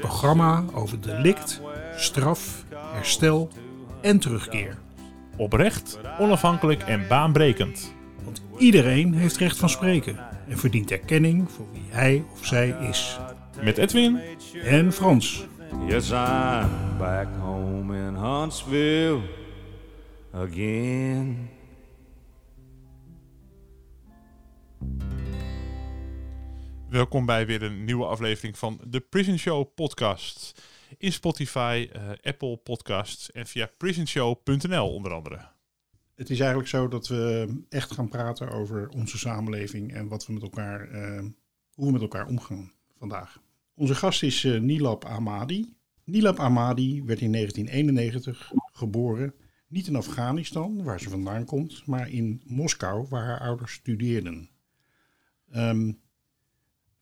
programma over delict, straf, herstel en terugkeer. Oprecht, onafhankelijk en baanbrekend. Want iedereen heeft recht van spreken en verdient erkenning voor wie hij of zij is. Met Edwin En Frans. Yes, I'm back home in Huntsville again. Welkom bij weer een nieuwe aflevering van de Prison Show podcast. In Spotify, eh, Apple Podcasts en via prisonshow.nl onder andere. Het is eigenlijk zo dat we echt gaan praten over onze samenleving en wat we met elkaar, eh, hoe we met elkaar omgaan vandaag. Onze gast is eh, Nilab Ahmadi. Nilab Ahmadi werd in 1991 geboren, niet in Afghanistan, waar ze vandaan komt, maar in Moskou, waar haar ouders studeerden. Ehm,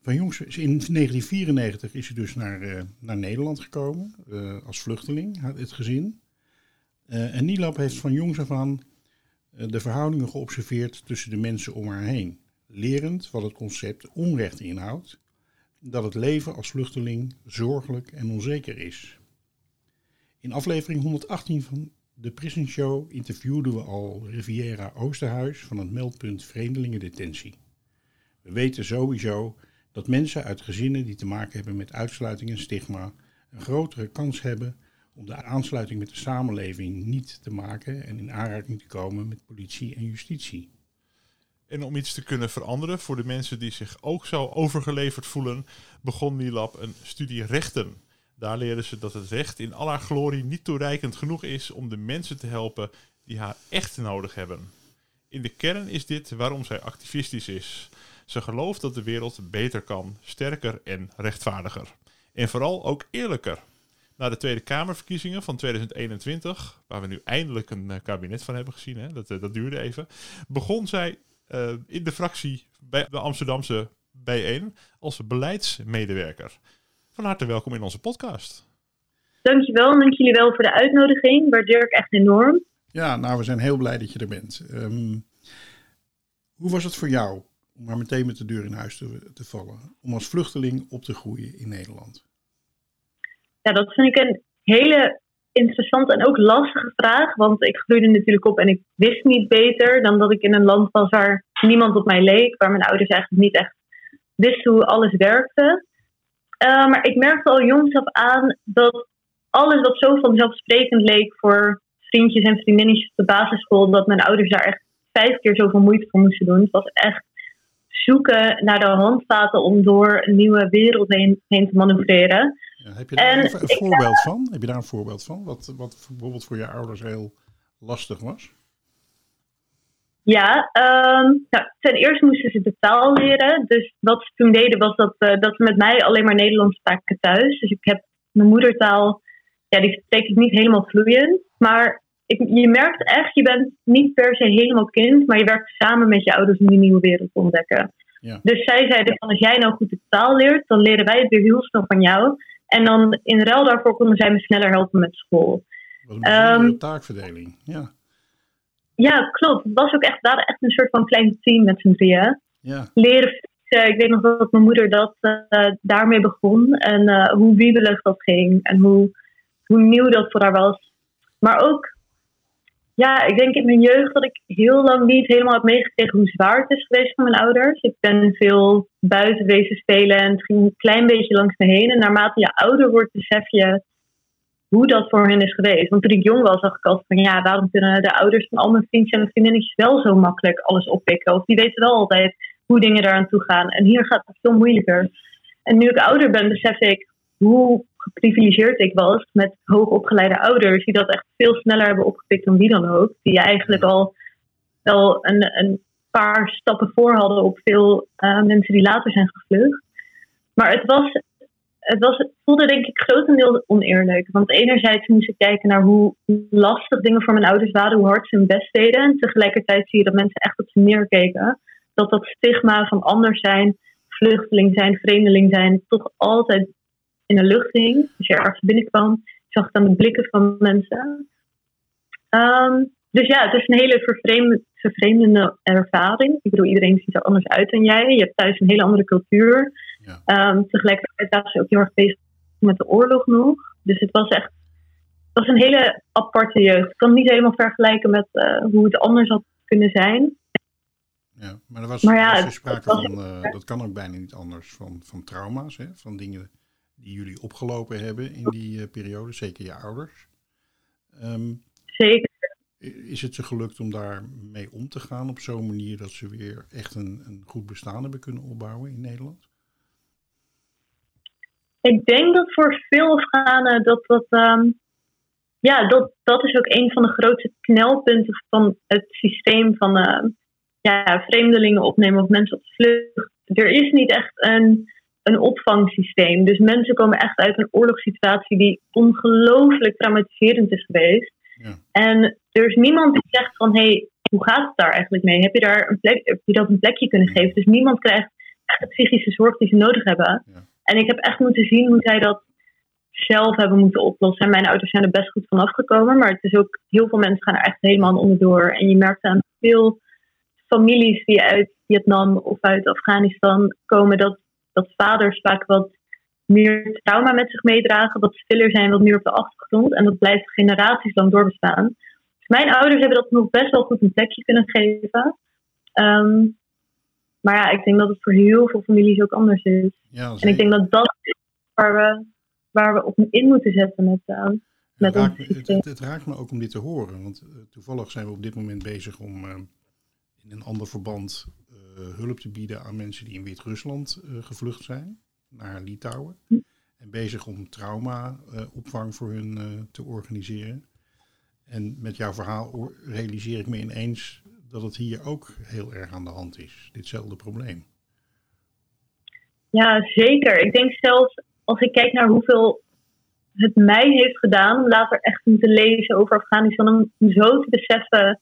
van in 1994 is ze dus naar, eh, naar Nederland gekomen eh, als vluchteling, het gezin. Eh, en Nilab heeft van jongs af aan de verhoudingen geobserveerd tussen de mensen om haar heen. Lerend wat het concept onrecht inhoudt, dat het leven als vluchteling zorgelijk en onzeker is. In aflevering 118 van de Prison Show interviewden we al Riviera Oosterhuis van het meldpunt Vreemdelingendetentie. We weten sowieso dat mensen uit gezinnen die te maken hebben met uitsluiting en stigma een grotere kans hebben om de aansluiting met de samenleving niet te maken en in aanraking te komen met politie en justitie. En om iets te kunnen veranderen voor de mensen die zich ook zo overgeleverd voelen, begon Nilab een studie rechten. Daar leerden ze dat het recht in al haar glorie niet toereikend genoeg is om de mensen te helpen die haar echt nodig hebben. In de kern is dit waarom zij activistisch is. Ze gelooft dat de wereld beter kan, sterker en rechtvaardiger. En vooral ook eerlijker. Na de Tweede Kamerverkiezingen van 2021, waar we nu eindelijk een eh, kabinet van hebben gezien, hè, dat, eh, dat duurde even, begon zij eh, in de fractie bij de Amsterdamse B1 als beleidsmedewerker. Van harte welkom in onze podcast. Dankjewel en dank jullie wel voor de uitnodiging. Waardeer ik echt enorm. Ja, nou, we zijn heel blij dat je er bent. Ehm, hoe was het voor jou om maar meteen met de deur in huis te, vallen, om als vluchteling op te groeien in Nederland? Ja, dat vind ik een hele interessante en ook lastige vraag. Want ik groeide natuurlijk op en ik wist niet beter dan dat ik in een land was waar niemand op mij leek. Waar mijn ouders eigenlijk niet echt wisten hoe alles werkte. Uh, maar ik merkte al jongs af aan dat alles wat zo vanzelfsprekend leek voor vriendjes en vriendinnetjes op de basisschool, dat mijn ouders daar echt vijf keer zoveel moeite voor moesten doen. Het was echt zoeken naar de handvaten om door een nieuwe wereld heen, heen te manoeuvreren. Ja, heb je daar En een, voorbeeld van? Heb je daar een voorbeeld van? Wat, wat bijvoorbeeld voor je ouders heel lastig was? Ja, ehm, nou, ten eerste moesten ze de taal leren. Dus wat ze toen deden was dat, eh, dat ze met mij alleen maar Nederlands spraken thuis. Dus ik heb mijn moedertaal, ja, die spreek ik niet helemaal vloeiend. Maar ik, je merkt echt, je bent niet per se helemaal kind, maar je werkt samen met je ouders om die nieuwe wereld te ontdekken. Ja. Dus zij zeiden van als jij nou goed de taal leert, dan leren wij het weer heel snel van jou. En dan in ruil daarvoor konden zij me sneller helpen met school. Was een Ehm, taakverdeling. Ja, Ja, klopt. Het was ook echt, we echt een soort van klein team met z'n drieën. ja, leren. Ik weet nog dat mijn moeder dat eh, daarmee begon. En eh, hoe wiebelig dat ging. En hoe, hoe nieuw dat voor haar was. Maar ook, ja, ik denk in mijn jeugd dat ik heel lang niet helemaal heb meegekregen hoe zwaar het is geweest van mijn ouders. Ik ben veel buiten wezen spelen en het ging een klein beetje langs me heen. En naarmate je ouder wordt, besef je hoe dat voor hen is geweest. Want toen ik jong was, dacht ik altijd van ja, waarom kunnen de ouders van al mijn vriendjes en mijn vriendinnetjes wel zo makkelijk alles oppikken? Of die weten wel altijd hoe dingen daaraan toe gaan. En hier gaat het veel moeilijker. En nu ik ouder ben, besef ik hoe geprivilegeerd ik was met hoogopgeleide ouders die dat echt veel sneller hebben opgepikt dan wie dan ook. Die eigenlijk al wel een, een paar stappen voor hadden op veel eh, mensen die later zijn gevlucht. Maar het was het, was, voelde denk ik grotendeels oneerlijk. Want enerzijds moest ik kijken naar hoe lastig dingen voor mijn ouders waren, hoe hard ze hun best deden. En tegelijkertijd zie je dat mensen echt op ze neerkeken. Dat dat stigma van anders zijn, vluchteling zijn, vreemdeling zijn, toch altijd in de lucht hing. Als je ergens binnenkwam, zag het aan de blikken van mensen. Ehm, dus ja, het is een hele vervreemd, vervreemdende ervaring. Ik bedoel, iedereen ziet er anders uit dan jij. Je hebt thuis een hele andere cultuur. Ja. Ehm, tegelijkertijd waren ze ook heel erg bezig met de oorlog nog. Dus het was echt het was een hele aparte jeugd. Ik kan het niet helemaal vergelijken met eh, hoe het anders had kunnen zijn. Ja, maar er was, Maar ja, was er sprake het was- van, eh, dat kan ook bijna niet anders, van, van trauma's, hè? van dingen die jullie opgelopen hebben in die eh, periode, zeker je ouders. Ehm, Zeker. is het ze gelukt om daar mee om te gaan op zo'n manier dat ze weer echt een, een goed bestaan hebben kunnen opbouwen in Nederland? Ik denk dat voor veel Afghanen dat dat. ehm, ja, dat, dat is ook een van de grootste knelpunten van het systeem van ehm, ja, vreemdelingen opnemen of mensen op de vlucht. Er is niet echt een, een opvangsysteem. Dus mensen komen echt uit een oorlogssituatie die ongelooflijk traumatiserend is geweest. Ja. En er is niemand die zegt van hé, hey, hoe gaat het daar eigenlijk mee? Heb je daar een plek, heb je dat een plekje kunnen geven? Dus niemand krijgt echt de psychische zorg die ze nodig hebben. Ja. En ik heb echt moeten zien hoe zij dat zelf hebben moeten oplossen. En mijn ouders zijn er best goed van afgekomen. Maar het is ook, heel veel mensen gaan er echt helemaal onderdoor. En je merkt aan veel families die uit Vietnam of uit Afghanistan komen, dat, dat vaders vaak wat meer trauma met zich meedragen, wat stiller zijn, wat meer op de achtergrond. En dat blijft generaties lang doorbestaan. Dus mijn ouders hebben dat nog best wel goed een plekje kunnen geven. Ehm, maar ja, ik denk dat het voor heel veel families ook anders is. Ja, En ik denk dat dat is waar we, waar we op in moeten zetten met, eh, met het, ons raakt, me- het, systeem. het, het raakt me ook om dit te horen. Want eh, toevallig zijn we op dit moment bezig om eh, in een ander verband hulp te bieden aan mensen die in Wit-Rusland eh, gevlucht zijn naar Litouwen. En bezig om trauma-opvang voor hun eh, te organiseren. En met jouw verhaal realiseer ik me ineens dat het hier ook heel erg aan de hand is. Ditzelfde probleem. Ja, zeker. Ik denk zelfs als ik kijk naar hoeveel het mij heeft gedaan om later echt te moeten lezen over Afghanistan, om zo te beseffen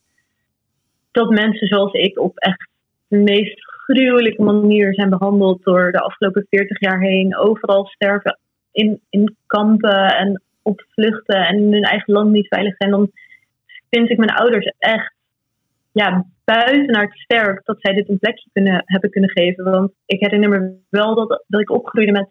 dat mensen zoals ik op echt meest gruwelijke manier zijn behandeld door de afgelopen 40 jaar heen. Overal sterven in, in kampen en op vluchten en in hun eigen land niet veilig zijn. Dan vind ik mijn ouders echt ja, buitenaard sterk dat zij dit een plekje kunnen, hebben kunnen geven. Want ik herinner me wel dat, dat ik opgroeide met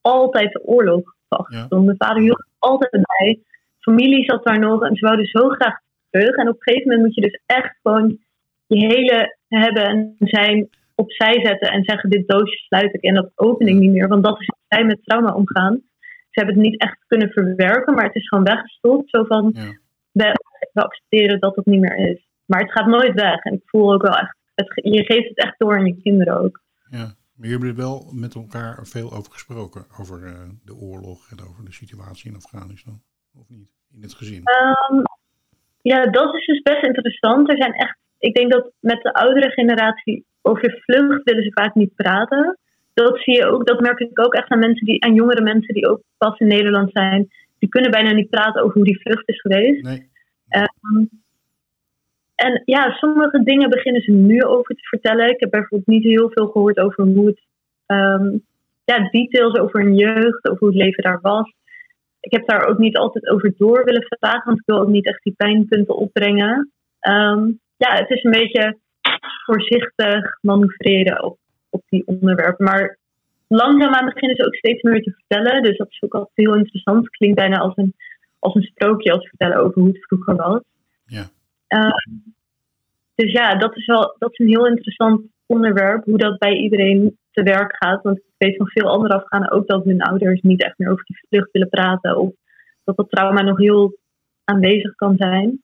altijd de oorlog de achtergrond. Mijn vader hield altijd bij. Familie zat daar nog en ze wouden zo graag terug. En op een gegeven moment moet je dus echt gewoon je hele hebben en zijn opzij zetten en zeggen: Dit doosje sluit ik en dat open ik niet meer. Want dat is hoe zij met trauma omgaan. Ze hebben het niet echt kunnen verwerken, maar het is gewoon weggestopt. Zo van: Ja. we, we accepteren dat het niet meer is. Maar het gaat nooit weg. En ik voel ook wel echt, het, je geeft het echt door aan je kinderen ook. Ja, maar jullie hebben er wel met elkaar veel over gesproken. Over eh, de oorlog en over de situatie in Afghanistan. Of niet? In het gezin. Ehm, ja, dat is dus best interessant. Er zijn echt, ik denk dat met de oudere generatie over vlucht willen ze vaak niet praten. Dat zie je ook, dat merk ik ook echt aan mensen die, aan jongere mensen die ook pas in Nederland zijn. Die kunnen bijna niet praten over hoe die vlucht is geweest. Nee. Ehm, en ja, sommige dingen beginnen ze nu over te vertellen. Ik heb bijvoorbeeld niet heel veel gehoord over hoe het, ehm, ja, details over hun jeugd, over hoe het leven daar was. Ik heb daar ook niet altijd over door willen vragen, want ik wil ook niet echt die pijnpunten opbrengen. Ehm, ja, het is een beetje voorzichtig manoeuvreren op, op die onderwerpen. Maar langzaamaan beginnen ze ook steeds meer te vertellen. Dus dat is ook altijd heel interessant. Het klinkt bijna als een, als een sprookje als vertellen over hoe het vroeger was. Ja. Ehm, dus ja, dat is wel dat is een heel interessant onderwerp, hoe dat bij iedereen te werk gaat. Want ik weet van veel andere Afghanen ook dat hun ouders niet echt meer over die vlucht willen praten. Of dat dat trauma nog heel aanwezig kan zijn.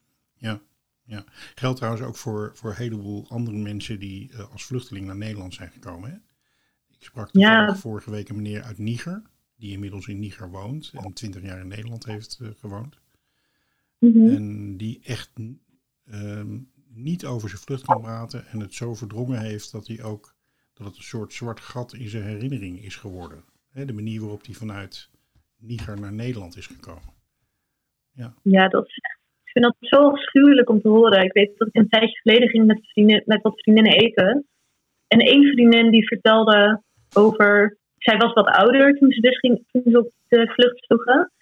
Geldt trouwens ook voor, voor een heleboel andere mensen die eh, als vluchteling naar Nederland zijn gekomen. Hè? Ik sprak Ja. vorige week een meneer uit Niger. Die inmiddels in Niger woont. En 20 jaar in Nederland heeft eh, gewoond. Mhm. En die echt ehm, niet over zijn vlucht kan praten. En het zo verdrongen heeft dat hij ook dat het een soort zwart gat in zijn herinnering is geworden. Hè, de manier waarop die vanuit Niger naar Nederland is gekomen. Ja, ja dat is vind dat zo afschuwelijk om te horen. Ik weet dat ik een tijdje geleden ging met, vriendin, met wat vriendinnen eten. En één vriendin die vertelde over. Zij was wat ouder toen ze dus ging, toen ze op de vlucht sloegen.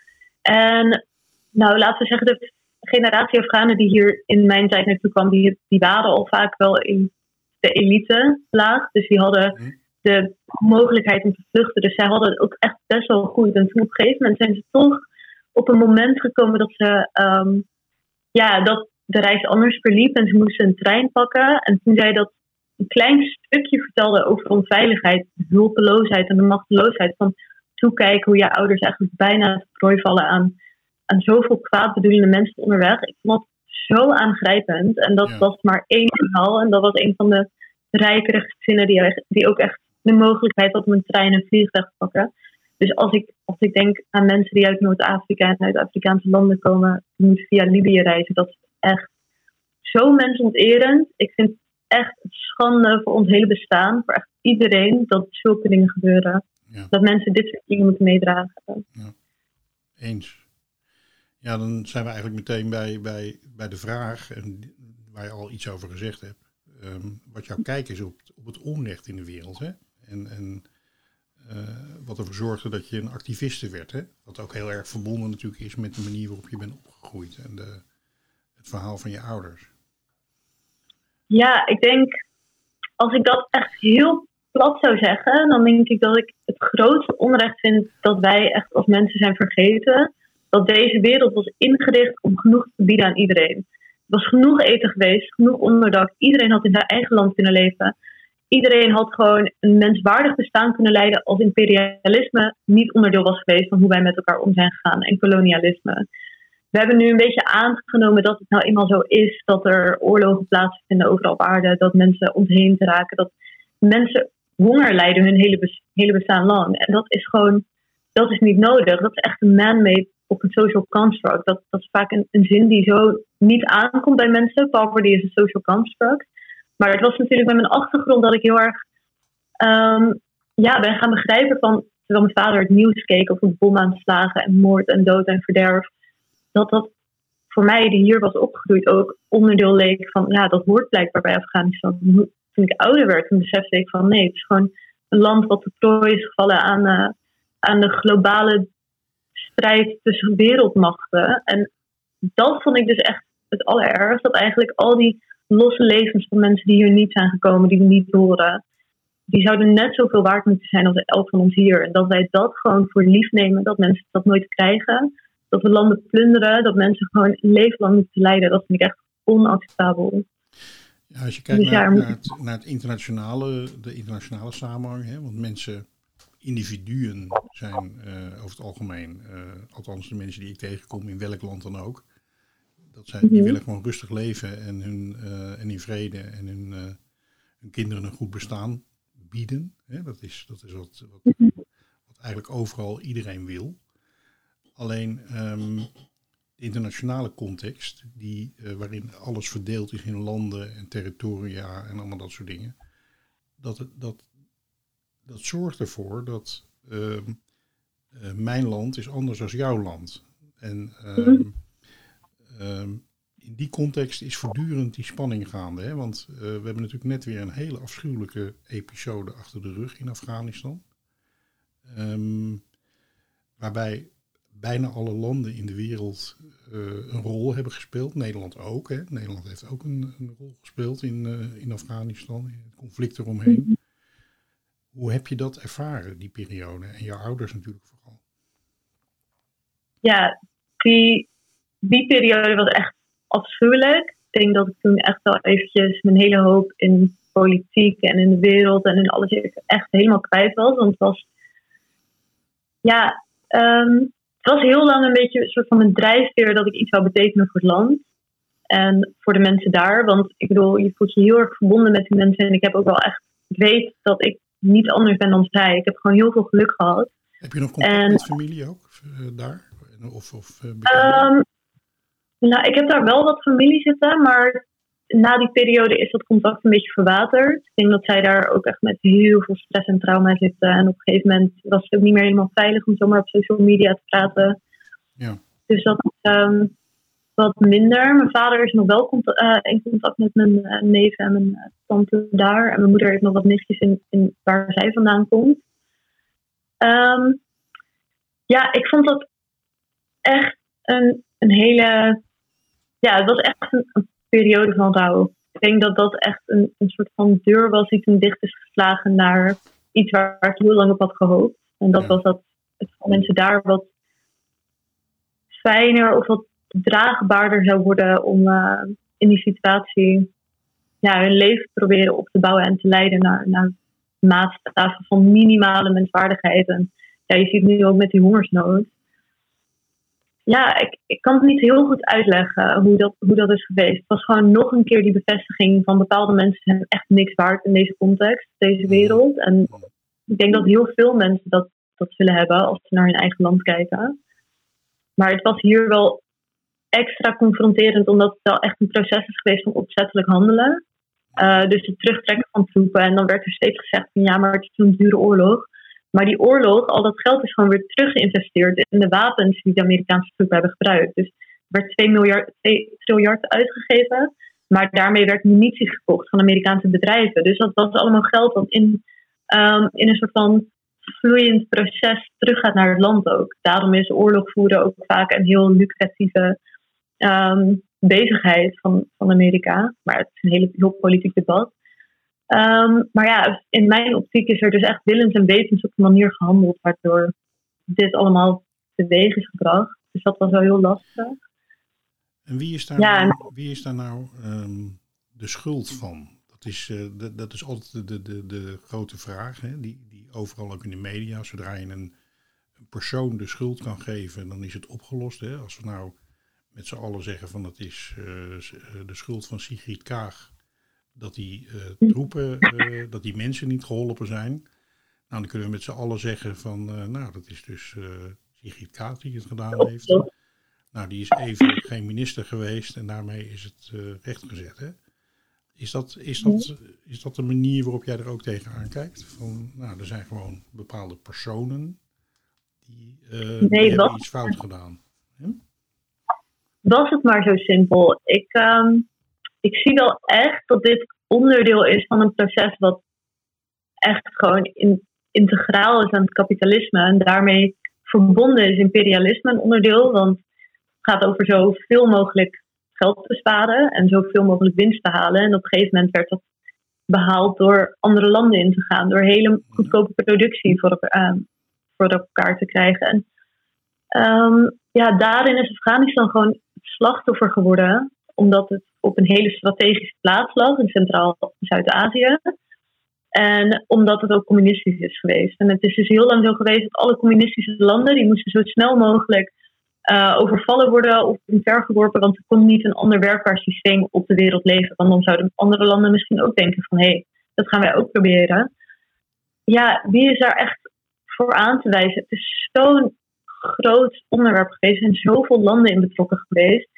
En nou, laten we zeggen, de generatie Afghanen die hier in mijn tijd naartoe kwam, die, die waren al vaak wel in de elite laag. Dus die hadden Mhm. de mogelijkheid om te vluchten. Dus zij hadden het ook echt best wel goed. En toen op een gegeven moment zijn ze toch op een moment gekomen dat ze ehm, ja, dat de reis anders verliep en ze moesten een trein pakken. En toen zij dat een klein stukje vertelde over onveiligheid, hulpeloosheid en de machteloosheid van toekijken hoe je ouders eigenlijk bijna prooi vallen aan, aan zoveel kwaadbedoelende mensen onderweg. Ik vond dat zo aangrijpend. En dat Ja. was maar één verhaal. En dat was een van de rijkere gezinnen die, die ook echt de mogelijkheid had om een trein en vliegtuig te pakken. Dus als ik, als ik denk aan mensen die uit Noord-Afrika en uit Afrikaanse landen komen, die moeten via Libië reizen, dat is echt zo mensonterend. Ik vind het echt schande voor ons hele bestaan, voor echt iedereen, dat zulke dingen gebeuren. Ja. Dat mensen dit soort dingen moeten meedragen. eens. Ja, dan zijn we eigenlijk meteen bij, bij, bij de vraag, en waar je al iets over gezegd hebt. Ehm, wat jouw kijk is op, op het onrecht in de wereld. Hè? En, en wat ervoor zorgde dat je een activiste werd. Hè? Wat ook heel erg verbonden natuurlijk is met de manier waarop je bent opgegroeid. En de, het verhaal van je ouders. Ja, ik denk, als ik dat echt heel plat zou zeggen, dan denk ik dat ik het grootste onrecht vind dat wij echt als mensen zijn vergeten. Dat deze wereld was ingericht om genoeg te bieden aan iedereen. Er was genoeg eten geweest, genoeg onderdak. Iedereen had in zijn eigen land kunnen leven. Iedereen had gewoon een menswaardig bestaan kunnen leiden als imperialisme niet onderdeel was geweest van hoe wij met elkaar om zijn gegaan en kolonialisme we hebben nu een beetje aangenomen dat het nou eenmaal zo is dat er oorlogen plaatsvinden overal op aarde, dat mensen ontheemd raken, dat mensen honger lijden hun hele, hele bestaan lang. En dat is gewoon, dat is niet nodig. Dat is echt een man-made op een social construct. Dat, dat is vaak een, een zin die zo niet aankomt bij mensen. Poverty is een social construct. Maar het was natuurlijk bij mijn achtergrond dat ik heel erg ehm, ja, ben gaan begrijpen van, terwijl mijn vader het nieuws keek over bomaanslagen en moord en dood en verderf dat dat voor mij, die hier was opgegroeid, ook onderdeel leek van, ja, dat hoort blijkbaar bij Afghanistan. Toen ik ouder werd, toen besefte ik van, nee, het is gewoon een land wat de prooi is gevallen aan, eh, aan de globale strijd tussen wereldmachten. En dat vond ik dus echt het allerergst, dat eigenlijk al die losse levens van mensen die hier niet zijn gekomen, die we niet horen, die zouden net zoveel waard moeten zijn als elk van ons hier. En dat wij dat gewoon voor lief nemen, dat mensen dat nooit krijgen dat we landen plunderen, dat mensen gewoon een leven lang moeten lijden. Dat vind ik echt onacceptabel. Ja, als je kijkt Dus ja, naar, moet- naar, het, naar het internationale, de internationale samenhang, hè, want mensen, individuen zijn eh, over het algemeen, eh, althans de mensen die ik tegenkom in welk land dan ook, dat zijn, die Mhm. willen gewoon rustig leven en, hun, eh, en in vrede en hun, eh, hun kinderen een goed bestaan bieden. Hè. Dat is, dat is wat, wat, wat eigenlijk overal iedereen wil. Alleen ehm, de internationale context, die, eh, waarin alles verdeeld is in landen en territoria en allemaal dat soort dingen, dat, dat, dat zorgt ervoor dat ehm, eh, mijn land is anders dan jouw land. En ehm, ehm, in die context is voortdurend die spanning gaande. Hè? Want eh, we hebben natuurlijk net weer een hele afschuwelijke episode achter de rug in Afghanistan. Ehm, waarbij bijna alle landen in de wereld eh, een rol hebben gespeeld. Nederland ook. Hè? Nederland heeft ook een, een rol gespeeld in, eh, in Afghanistan, in het conflict eromheen. Hoe heb je dat ervaren, die periode? En jouw ouders natuurlijk vooral. Ja, die, die periode was echt afschuwelijk. Ik denk dat ik toen echt wel eventjes mijn hele hoop in politiek en in de wereld en in alles echt helemaal kwijt was. Want het was, ja, ehm, het was heel lang een beetje een soort van een drijfveer dat ik iets zou betekenen voor het land. En voor de mensen daar. Want ik bedoel, je voelt je heel erg verbonden met die mensen. En ik heb ook wel echt, ik weet dat ik niet anders ben dan zij. Ik heb gewoon heel veel geluk gehad. Heb je nog contact En- met familie ook eh, daar? Of, of, eh, bekenden? Nou, ik heb daar wel wat familie zitten, maar na die periode is dat contact een beetje verwaterd. Ik denk dat zij daar ook echt met heel veel stress en trauma zitten. En op een gegeven moment was het ook niet meer helemaal veilig om zomaar op social media te praten. Ja. Dus dat is ehm, wat minder. Mijn vader is nog wel cont- eh, in contact met mijn eh, neef en mijn eh, tante daar. En mijn moeder heeft nog wat nichtjes in, in waar zij vandaan komt. Ehm, ja, ik vond dat echt een, een hele. Ja, het was echt een, een periode van rouw. Ik denk dat dat echt een, een soort van deur was die toen dicht is geslagen naar iets waar ik heel lang op had gehoopt. En dat Ja. was dat het mensen daar wat fijner of wat draagbaarder zou worden om eh, in die situatie ja, hun leven te proberen op te bouwen en te leiden naar, naar maatstaven van minimale menswaardigheid. En ja, je ziet nu ook met die hongersnood. Ja, ik, ik kan het niet heel goed uitleggen hoe dat, hoe dat is geweest. Het was gewoon nog een keer die bevestiging van bepaalde mensen zijn echt niks waard in deze context, deze wereld. En ik denk dat heel veel mensen dat, dat zullen hebben als ze naar hun eigen land kijken. Maar het was hier wel extra confronterend, omdat het wel echt een proces is geweest van opzettelijk handelen. Uh, dus het terugtrekken van troepen. En dan werd er steeds gezegd van ja, maar het is een dure oorlog. Maar die oorlog, al dat geld is gewoon weer terug geïnvesteerd in de wapens die de Amerikaanse troepen hebben gebruikt. Dus er werd 2 miljard, 2 triljard uitgegeven. Maar daarmee werd munitie gekocht van Amerikaanse bedrijven. Dus dat was allemaal geld dat in, um, in een soort van vloeiend proces teruggaat naar het land ook. Daarom is oorlog voeren ook vaak een heel lucratieve um, bezigheid van, van Amerika. Maar het is een hele, heel politiek debat. Um, maar ja, in mijn optiek is er dus echt willens en wetens op een manier gehandeld waardoor dit allemaal teweeg is gebracht. Dus dat was wel heel lastig. En wie is daar ja, nou, wie is daar nou um, de schuld van? Dat is, uh, de, dat is altijd de, de, de grote vraag, hè? Die, die overal ook in de media. Zodra je een, een persoon de schuld kan geven, dan is het opgelost. Hè? Als we nou met z'n allen zeggen van het is uh, de schuld van Sigrid Kaag dat die uh, troepen, uh, dat die mensen niet geholpen zijn. Nou, dan kunnen we met z'n allen zeggen van, uh, nou, dat is dus Sigrid Kaag die het gedaan heeft. Nou, die is even geen minister geweest en daarmee is het rechtgezet, hè? Is dat, is, dat, is dat de manier waarop jij er ook tegenaan kijkt? Van, nou, er zijn gewoon bepaalde personen die, nee, die hebben iets fout gedaan. Hm? Was het maar zo simpel. Ik, um, ik zie wel echt dat dit onderdeel is van een proces wat echt gewoon in, integraal is aan het kapitalisme en daarmee verbonden is imperialisme een onderdeel, want het gaat over zoveel mogelijk geld besparen en zoveel mogelijk winst te halen. En op een gegeven moment werd dat behaald door andere landen in te gaan, door hele goedkope productie voor, uh, voor elkaar te krijgen. En um, ja, daarin is Afghanistan gewoon slachtoffer geworden, omdat het op een hele strategische plaats lag in Centraal- Zuid-Azië. En omdat het ook communistisch is geweest. En het is dus heel lang zo geweest dat alle communistische landen, die moesten zo snel mogelijk uh, overvallen worden of vergeworpen, want er kon niet een ander werkbaar systeem op de wereld leven. Want dan zouden andere landen misschien ook denken van hé, hey, dat gaan wij ook proberen. Ja, wie is daar echt voor aan te wijzen? Het is zo'n groot onderwerp geweest. Zijn zoveel landen in betrokken geweest.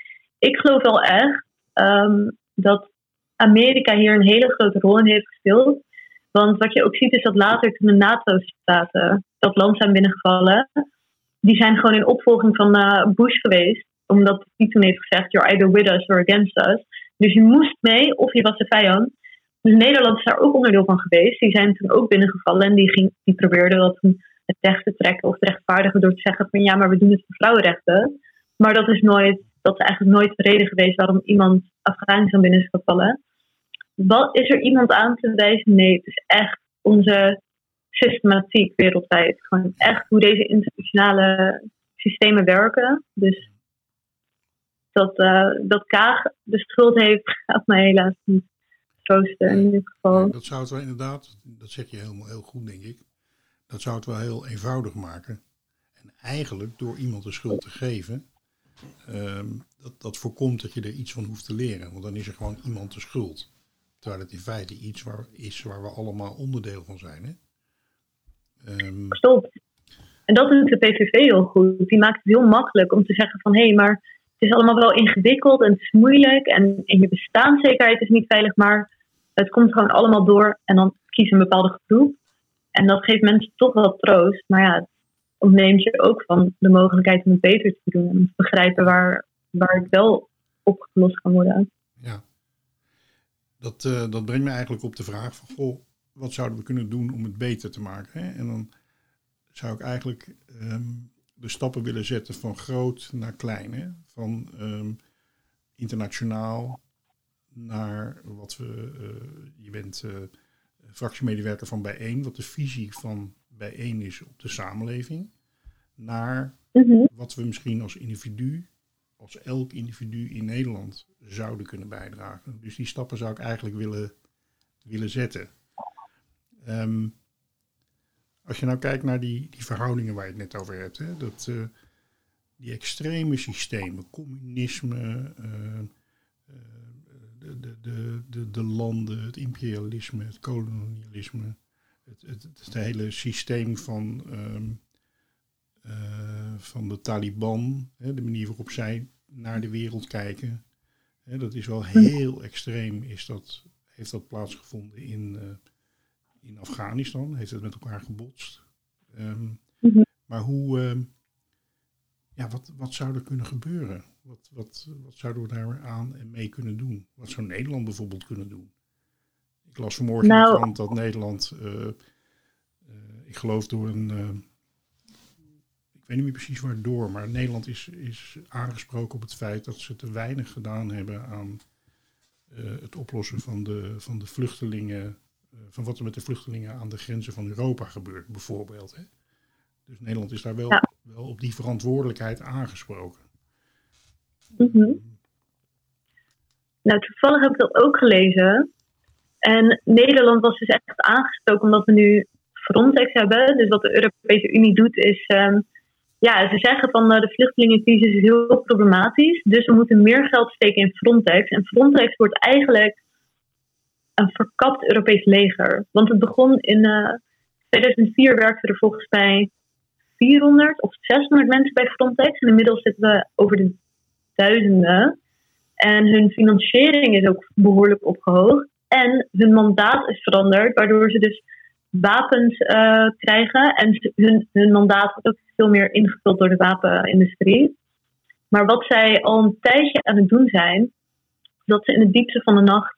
Ik geloof wel echt um, dat Amerika hier een hele grote rol in heeft gespeeld. Want wat je ook ziet is dat later toen de NATO-staten dat land zijn binnengevallen, die zijn gewoon in opvolging van uh, Bush geweest. Omdat hij toen heeft gezegd, you're either with us or against us. Dus je moest mee of je was de vijand. Dus Nederland is daar ook onderdeel van geweest. Die zijn toen ook binnengevallen en die, ging, die probeerden dat het recht te trekken of te rechtvaardigen door te zeggen van ja, maar we doen het voor vrouwenrechten. Maar dat is nooit, dat is eigenlijk nooit de reden geweest waarom iemand Afghanistan binnen is gevallen. Wat, is er iemand aan te wijzen? Nee, het is echt onze systematiek wereldwijd. Gewoon echt hoe deze internationale systemen werken. Dus dat, uh, dat Kaag de schuld heeft, gaat mij helaas niet troosten in dit geval. Dat zou het wel inderdaad, dat zeg je helemaal heel goed, denk ik. Dat zou het wel heel eenvoudig maken. En eigenlijk door iemand de schuld te geven, dat, dat voorkomt dat je er iets van hoeft te leren. Want dan is er gewoon iemand de schuld. Terwijl het in feite iets waar, is waar we allemaal onderdeel van zijn. Hè? Klopt. En dat doet de PVV heel goed. Die maakt het heel makkelijk om te zeggen van hé, hey, maar het is allemaal wel ingewikkeld en het is moeilijk en, en je bestaanszekerheid is niet veilig, maar het komt gewoon allemaal door en dan kies een bepaalde groep. En dat geeft mensen toch wel troost, maar ja, ontneemt je ook van de mogelijkheid om het beter te doen en te begrijpen waar, waar het wel opgelost kan worden. Ja, dat, eh, dat brengt me eigenlijk op de vraag van, goh, wat zouden we kunnen doen om het beter te maken? Hè? En dan zou ik eigenlijk ehm, de stappen willen zetten van groot naar klein. Hè? Van ehm, internationaal naar wat we. Uh, je bent uh, fractiemedewerker van Bijeen, wat de visie van Bijeen is op de samenleving. Naar Mhm. wat we misschien als individu, als elk individu in Nederland zouden kunnen bijdragen. Dus die stappen zou ik eigenlijk willen, willen zetten. Ehm, als je nou kijkt naar die, die verhoudingen waar je het net over hebt, hè, dat, eh, die extreme systemen, communisme, eh, eh, de, de, de, de, de landen, het imperialisme, het kolonialisme, het, het, het hele systeem van, ehm, eh, van de Taliban, hè, de manier waarop zij naar de wereld kijken, hè, dat is wel heel extreem, is dat, heeft dat plaatsgevonden in, eh, in Afghanistan, heeft het met elkaar gebotst. Ehm, Mhm. Maar hoe, ehm, ja, wat, wat zou er kunnen gebeuren? Wat, wat, wat zouden we daar aan en mee kunnen doen? Wat zou Nederland bijvoorbeeld kunnen doen? Ik las vanmorgen in Nou- de krant dat Nederland, eh, eh, ik geloof door een, eh, ik weet niet meer precies waardoor, maar Nederland is, is aangesproken op het feit dat ze te weinig gedaan hebben aan het oplossen van de, van de vluchtelingen, van wat er met de vluchtelingen aan de grenzen van Europa gebeurt, bijvoorbeeld. Hè? Dus Nederland is daar wel, Ja. wel op die verantwoordelijkheid aangesproken. Mhm. Nou, toevallig heb ik dat ook gelezen. En Nederland was dus echt aangestoken omdat we nu Frontex hebben. Dus wat de Europese Unie doet is... ehm, ja, ze zeggen van eh, de vluchtelingencrisis is heel problematisch. Dus we moeten meer geld steken in Frontex. En Frontex wordt eigenlijk een verkapt Europees leger. Want het begon in eh 2004 werkten er volgens mij 400 of 600 mensen bij Frontex. En inmiddels zitten we over de duizenden. En hun financiering is ook behoorlijk opgehoogd. En hun mandaat is veranderd, waardoor ze dus wapens eh, krijgen. En hun, hun mandaat wordt ook veel meer ingevuld door de wapenindustrie. Maar wat zij al een tijdje aan het doen zijn, is dat ze in de diepte van de nacht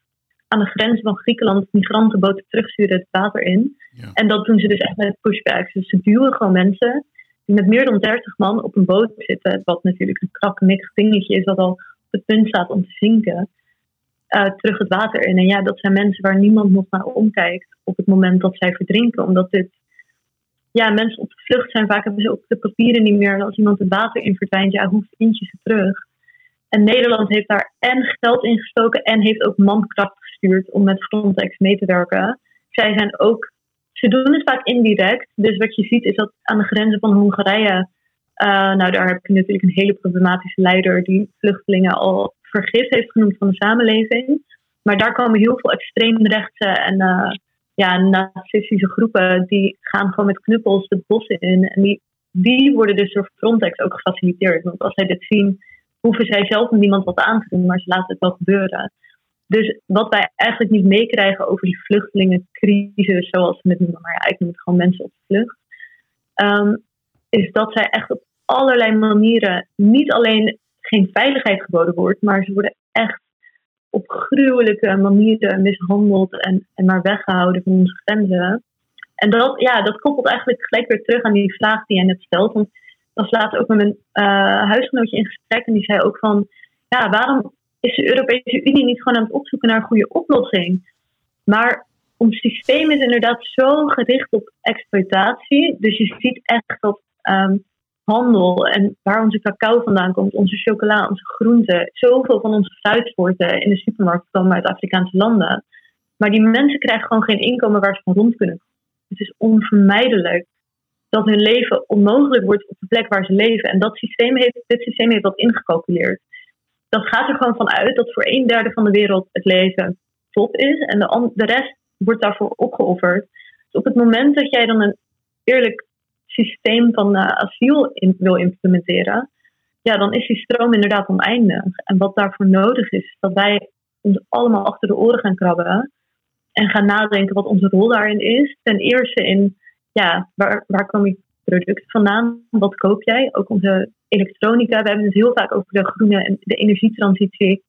aan de grens van Griekenland migrantenboten terugsturen het water in. Ja. En dat doen ze dus echt met pushbacks. Dus ze duwen gewoon mensen die met meer dan 30 man op een boot zitten. Wat natuurlijk een krakkemikkig dingetje is, wat al op het punt staat om te zinken. Eh, terug het water in. En ja, dat zijn mensen waar niemand nog naar omkijkt op het moment dat zij verdrinken. Omdat dit. Ja, mensen op de vlucht zijn vaak hebben ze ook de papieren niet meer. En als iemand het water in verdwijnt, ja, hoe vind je ze terug? En Nederland heeft daar en geld in gestoken en heeft ook mankracht gestuurd om met Frontex mee te werken. Zij zijn ook, ze doen het vaak indirect. Dus wat je ziet is dat aan de grenzen van Hongarije, eh, nou daar heb je natuurlijk een hele problematische leider die vluchtelingen al vergif heeft genoemd van de samenleving. Maar daar komen heel veel extreemrechtse en eh, ja, nazistische groepen die gaan gewoon met knuppels de bossen in. En die, die worden dus door Frontex ook gefaciliteerd. Want als zij dit zien, hoeven zij zelf niemand wat aan te doen, maar ze laten het wel gebeuren. Dus wat wij eigenlijk niet meekrijgen over die vluchtelingencrisis, zoals we het noemen, maar ja, ik noem het gewoon mensen op de vlucht, ehm, is dat zij echt op allerlei manieren niet alleen geen veiligheid geboden wordt, maar ze worden echt op gruwelijke manieren mishandeld en, en maar weggehouden van onze grenzen. En dat, ja, dat koppelt eigenlijk gelijk weer terug aan die vraag die jij net stelt. Want was laatst ook met mijn eh, huisgenootje in gesprek en die zei ook van, ja, waarom is de Europese Unie niet gewoon aan het opzoeken naar een goede oplossing? Maar ons systeem is inderdaad zo gericht op exploitatie. Dus je ziet echt dat ehm, handel en waar onze cacao vandaan komt, onze chocola, onze groenten, zoveel van onze fruitsoorten in de supermarkt komen uit Afrikaanse landen. Maar die mensen krijgen gewoon geen inkomen waar ze van rond kunnen. Het is onvermijdelijk dat hun leven onmogelijk wordt op de plek waar ze leven. En dat systeem heeft, dit systeem heeft dat ingecalculeerd. Dat gaat er gewoon van uit dat voor een derde van de wereld het leven top is. En de, de rest wordt daarvoor opgeofferd. Dus op het moment dat jij dan een eerlijk systeem van eh, asiel wil implementeren, ja, dan is die stroom inderdaad oneindig. En wat daarvoor nodig is, is dat wij ons allemaal achter de oren gaan krabben en gaan nadenken wat onze rol daarin is. Ten eerste in, ja, waar, waar komen je producten vandaan? Wat koop jij? Ook onze elektronica. We hebben het heel vaak over de groene en de energietransitie.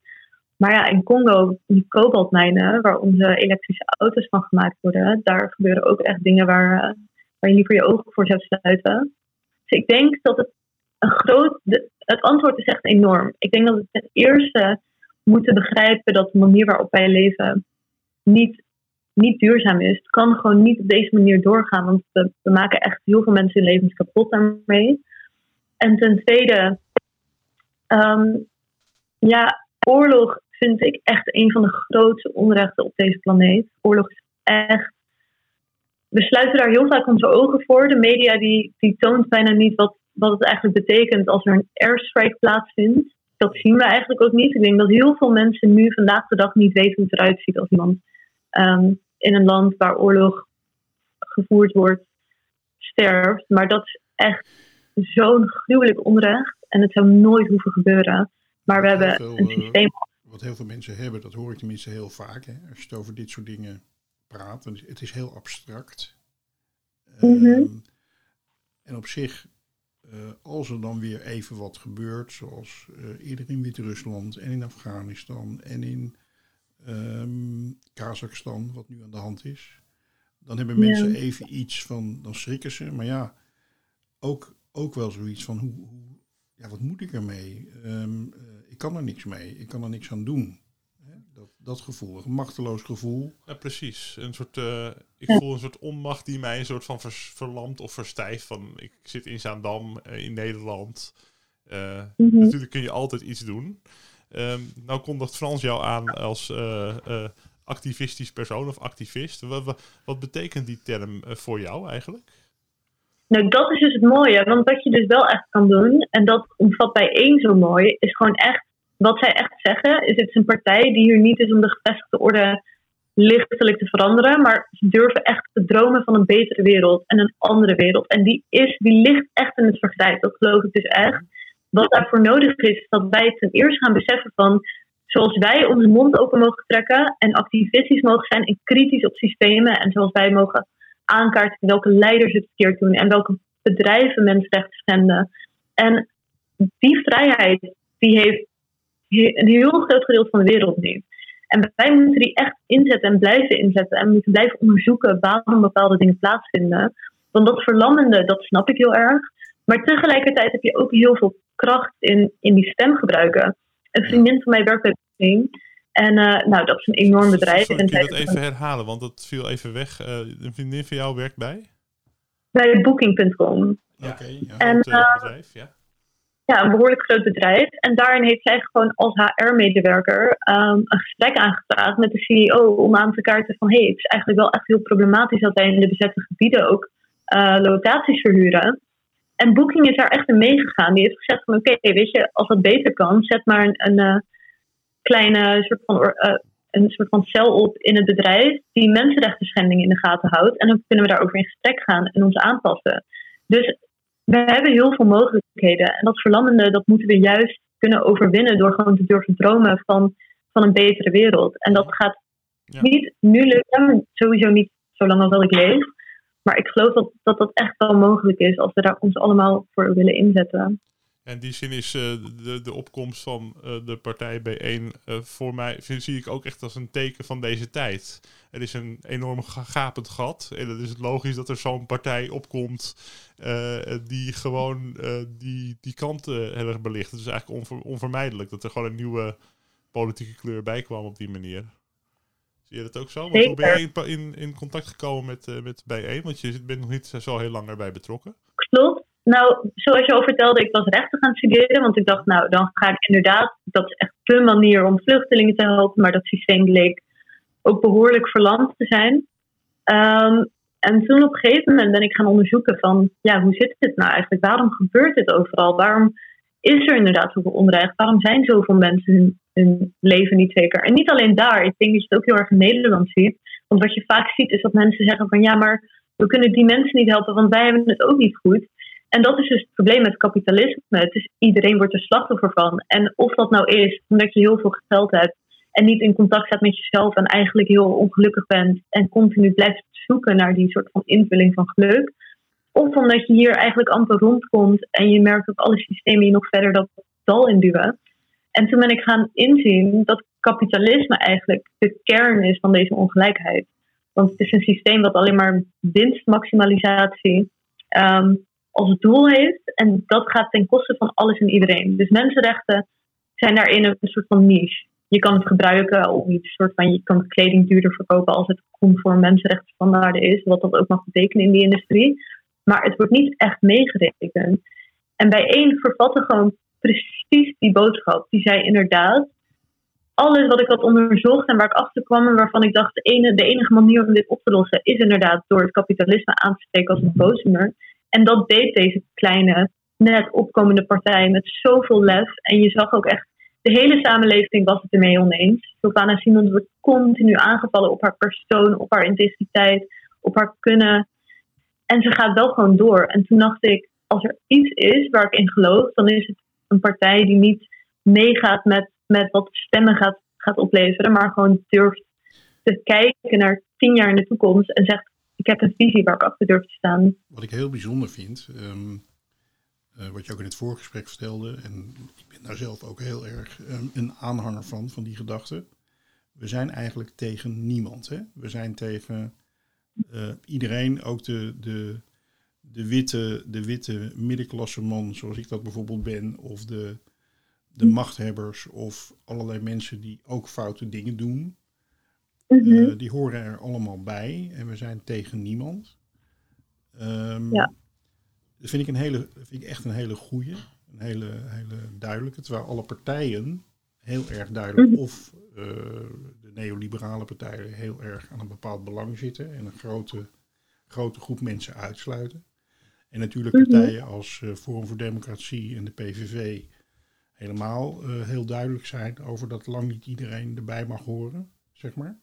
Maar ja, in Congo, die kobaltmijnen, waar onze elektrische auto's van gemaakt worden, daar gebeuren ook echt dingen waar, waar je liever je ogen voor zou sluiten. Dus ik denk dat het een groot. het antwoord is echt enorm. Ik denk dat we ten eerste moeten begrijpen dat de manier waarop wij leven niet, niet duurzaam is. Het kan gewoon niet op deze manier doorgaan, want we, we maken echt heel veel mensen hun levens kapot daarmee. En ten tweede, ehm, ja, oorlog vind ik echt een van de grootste onrechten op deze planeet. Oorlog is echt. We sluiten daar heel vaak onze ogen voor. De media die, die toont bijna niet wat, wat het eigenlijk betekent als er een airstrike plaatsvindt. Dat zien we eigenlijk ook niet. Ik denk dat heel veel mensen nu vandaag de dag niet weten hoe het eruit ziet als iemand ehm, in een land waar oorlog gevoerd wordt sterft. Maar dat is echt zo'n gruwelijk onrecht. En het zou nooit hoeven gebeuren. Maar we hebben een eh, systeem wat heel veel mensen hebben, dat hoor ik tenminste heel vaak, hè, als je het over dit soort dingen praat. Het is heel abstract. Mhm. Ehm, en op zich, uh, als er dan weer even wat gebeurt, zoals uh, eerder in Wit-Rusland en in Afghanistan en in um, Kazachstan, wat nu aan de hand is, dan hebben mensen even iets van, dan schrikken ze. Maar ja, ook, ook wel zoiets van, hoe, hoe ja, wat moet ik ermee? Um, ik kan er niks mee, ik kan er niks aan doen. Dat, dat gevoel, een machteloos gevoel. Ja, precies. Een soort, uh, ik voel een soort onmacht die mij een soort van vers, verlamt of verstijft. Van, ik zit in Zaandam, uh, in Nederland. Uh, mm -hmm. Natuurlijk kun je altijd iets doen. Um, nou kondigt Frans jou aan als activistisch persoon of activist. Wat, wat betekent die term voor jou eigenlijk? Nou, dat is dus het mooie. Want wat je dus wel echt kan doen, en dat omvat bij één zo mooi, is gewoon echt wat zij echt zeggen, is het is een partij die hier niet is om de gevestigde orde lichtelijk te veranderen, maar ze durven echt te dromen van een betere wereld en een andere wereld. En die, is, die ligt echt in het vergrijp, dat geloof ik dus echt. Wat daarvoor nodig is, is dat wij ten eerste gaan beseffen van, zoals wij onze mond open mogen trekken en activistisch mogen zijn en kritisch op systemen en zoals wij mogen aankaarten welke leiders het verkeerd doen en welke bedrijven mensenrechten schenden. En die vrijheid, die heeft een heel groot gedeelte van de wereld niet. En wij moeten die echt inzetten en blijven inzetten. En moeten blijven onderzoeken waarom bepaalde dingen plaatsvinden. Want dat verlammende, dat snap ik heel erg. Maar tegelijkertijd heb je ook heel veel kracht in, in die stem gebruiken. Een vriendin van mij werkt bij Booking. En uh, nou, dat is een enorm bedrijf. Sorry, kun je dat even herhalen, want dat viel even weg. Uh, een vriendin van jou werkt bij? Bij Booking.com. Ja, oké. Okay, ja. En, uh, bedrijf, ja ja, een behoorlijk groot bedrijf. En daarin heeft zij gewoon als HR-medewerker um, een gesprek aangevraagd met de CEO om aan te kaarten van hé, hey, het is eigenlijk wel echt heel problematisch dat wij in de bezette gebieden ook uh, locaties verhuren. En Booking is daar echt in meegegaan. Die heeft gezegd van oké, weet je, als dat beter kan, zet maar een, een uh, kleine soort van, uh, een soort van cel op in het bedrijf die mensenrechten schendingen in de gaten houdt. En dan kunnen we daarover in gesprek gaan en ons aanpassen. Dus we hebben heel veel mogelijkheden. En dat verlammende, dat moeten we juist kunnen overwinnen door gewoon te durven dromen van, van een betere wereld. En dat gaat ja. niet nu lukken, sowieso niet zolang als ik leef. Maar ik geloof dat, dat dat echt wel mogelijk is als we daar ons allemaal voor willen inzetten. En die zin is uh, de, de opkomst van uh, de partij B1 uh, voor mij vind, zie ik ook echt als een teken van deze tijd. Er is een enorm gapend gat. En het is het logisch dat er zo'n partij opkomt die gewoon die, die kant heel erg belicht. Het is eigenlijk onver, onvermijdelijk dat er gewoon een nieuwe politieke kleur bij kwam op die manier. Zie je dat ook zo? Want hoe ben je in, in contact gekomen met, met B1? Want je bent nog niet zo heel lang erbij betrokken. Klopt. Nou, zoals je al vertelde, ik was rechten gaan studeren. Want ik dacht, nou, dan ga ik inderdaad, dat is echt de manier om vluchtelingen te helpen. Maar dat systeem bleek ook behoorlijk verlamd te zijn. Um, en toen op een gegeven moment ben ik gaan onderzoeken van, ja, hoe zit dit nou eigenlijk? Waarom gebeurt dit overal? Waarom is er inderdaad zoveel onrecht? Waarom zijn zoveel mensen hun, hun leven niet zeker? En niet alleen daar, ik denk dat je het ook heel erg in Nederland ziet. Want wat je vaak ziet is dat mensen zeggen van, ja, maar we kunnen die mensen niet helpen, want wij hebben het ook niet goed. En dat is dus het probleem met kapitalisme. Het is, iedereen wordt er slachtoffer van. En of dat nou is omdat je heel veel geld hebt en niet in contact staat met jezelf en eigenlijk heel ongelukkig bent en continu blijft zoeken naar die soort van invulling van geluk. Of omdat je hier eigenlijk amper rondkomt en je merkt dat alle systemen je nog verder dat dal induwen. En toen ben ik gaan inzien dat kapitalisme eigenlijk de kern is van deze ongelijkheid. Want het is een systeem dat alleen maar winstmaximalisatie um, als doel heeft. En dat gaat ten koste van alles en iedereen. Dus mensenrechten zijn daarin een soort van niche. Je kan het gebruiken om iets soort van, je kan kleding duurder verkopen als het conform mensenrechtenstandaarden is, wat dat ook mag betekenen in die industrie. Maar het wordt niet echt meegerekend. En bij één vervatte gewoon precies die boodschap. Die zei inderdaad, alles wat ik had onderzocht en waar ik achter kwam en waarvan ik dacht, de, ene, de enige manier om dit op te lossen is inderdaad door het kapitalisme aan te steken als een boosdoener. En dat deed deze kleine, net opkomende partij met zoveel lef. En je zag ook echt, de hele samenleving was het ermee oneens. Sylvana Simons wordt continu aangevallen op haar persoon, op haar integriteit, op haar kunnen. En ze gaat wel gewoon door. En toen dacht ik, als er iets is waar ik in geloof, dan is het een partij die niet meegaat met, met wat stemmen gaat, gaat opleveren, maar gewoon durft te kijken naar tien jaar in de toekomst en zegt: Ik heb een visie waar ik achter durf te staan. Wat ik heel bijzonder vind, ehm, eh, wat je ook in het voorgesprek vertelde, en ik ben daar zelf ook heel erg ehm, een aanhanger van, van die gedachte. We zijn eigenlijk tegen niemand. Hè? We zijn tegen uh, iedereen, ook de, de, de, witte, de witte middenklasse man, zoals ik dat bijvoorbeeld ben, of de, de machthebbers, of allerlei mensen die ook foute dingen doen. Uh, die horen er allemaal bij en we zijn tegen niemand. Um, ja. Dat vind ik, een hele, vind ik echt een hele goede, een hele, hele duidelijke. Terwijl alle partijen heel erg duidelijk mhm. of uh, de neoliberale partijen heel erg aan een bepaald belang zitten en een grote, grote groep mensen uitsluiten. En natuurlijk mhm. partijen als uh, Forum voor Democratie en de PVV helemaal uh, heel duidelijk zijn over dat lang niet iedereen erbij mag horen, zeg maar.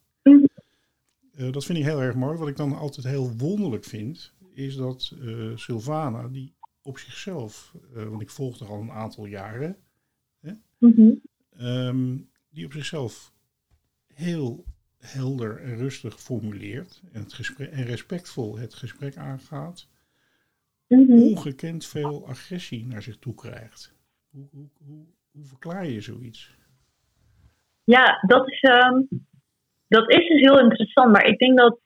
Mhm. dat vind ik heel erg mooi. Wat ik dan altijd heel wonderlijk vind, is dat Sylvana, die op zichzelf, want ik volg er al een aantal jaren, hè, Ehm, die op zichzelf heel helder en rustig formuleert en, het gesprek, en respectvol het gesprek aangaat, mhm. ongekend veel agressie naar zich toe krijgt. Hoe, hoe, hoe, hoe verklaar je zoiets? Ja, dat is, ehm, dat is dus heel interessant. Maar ik denk dat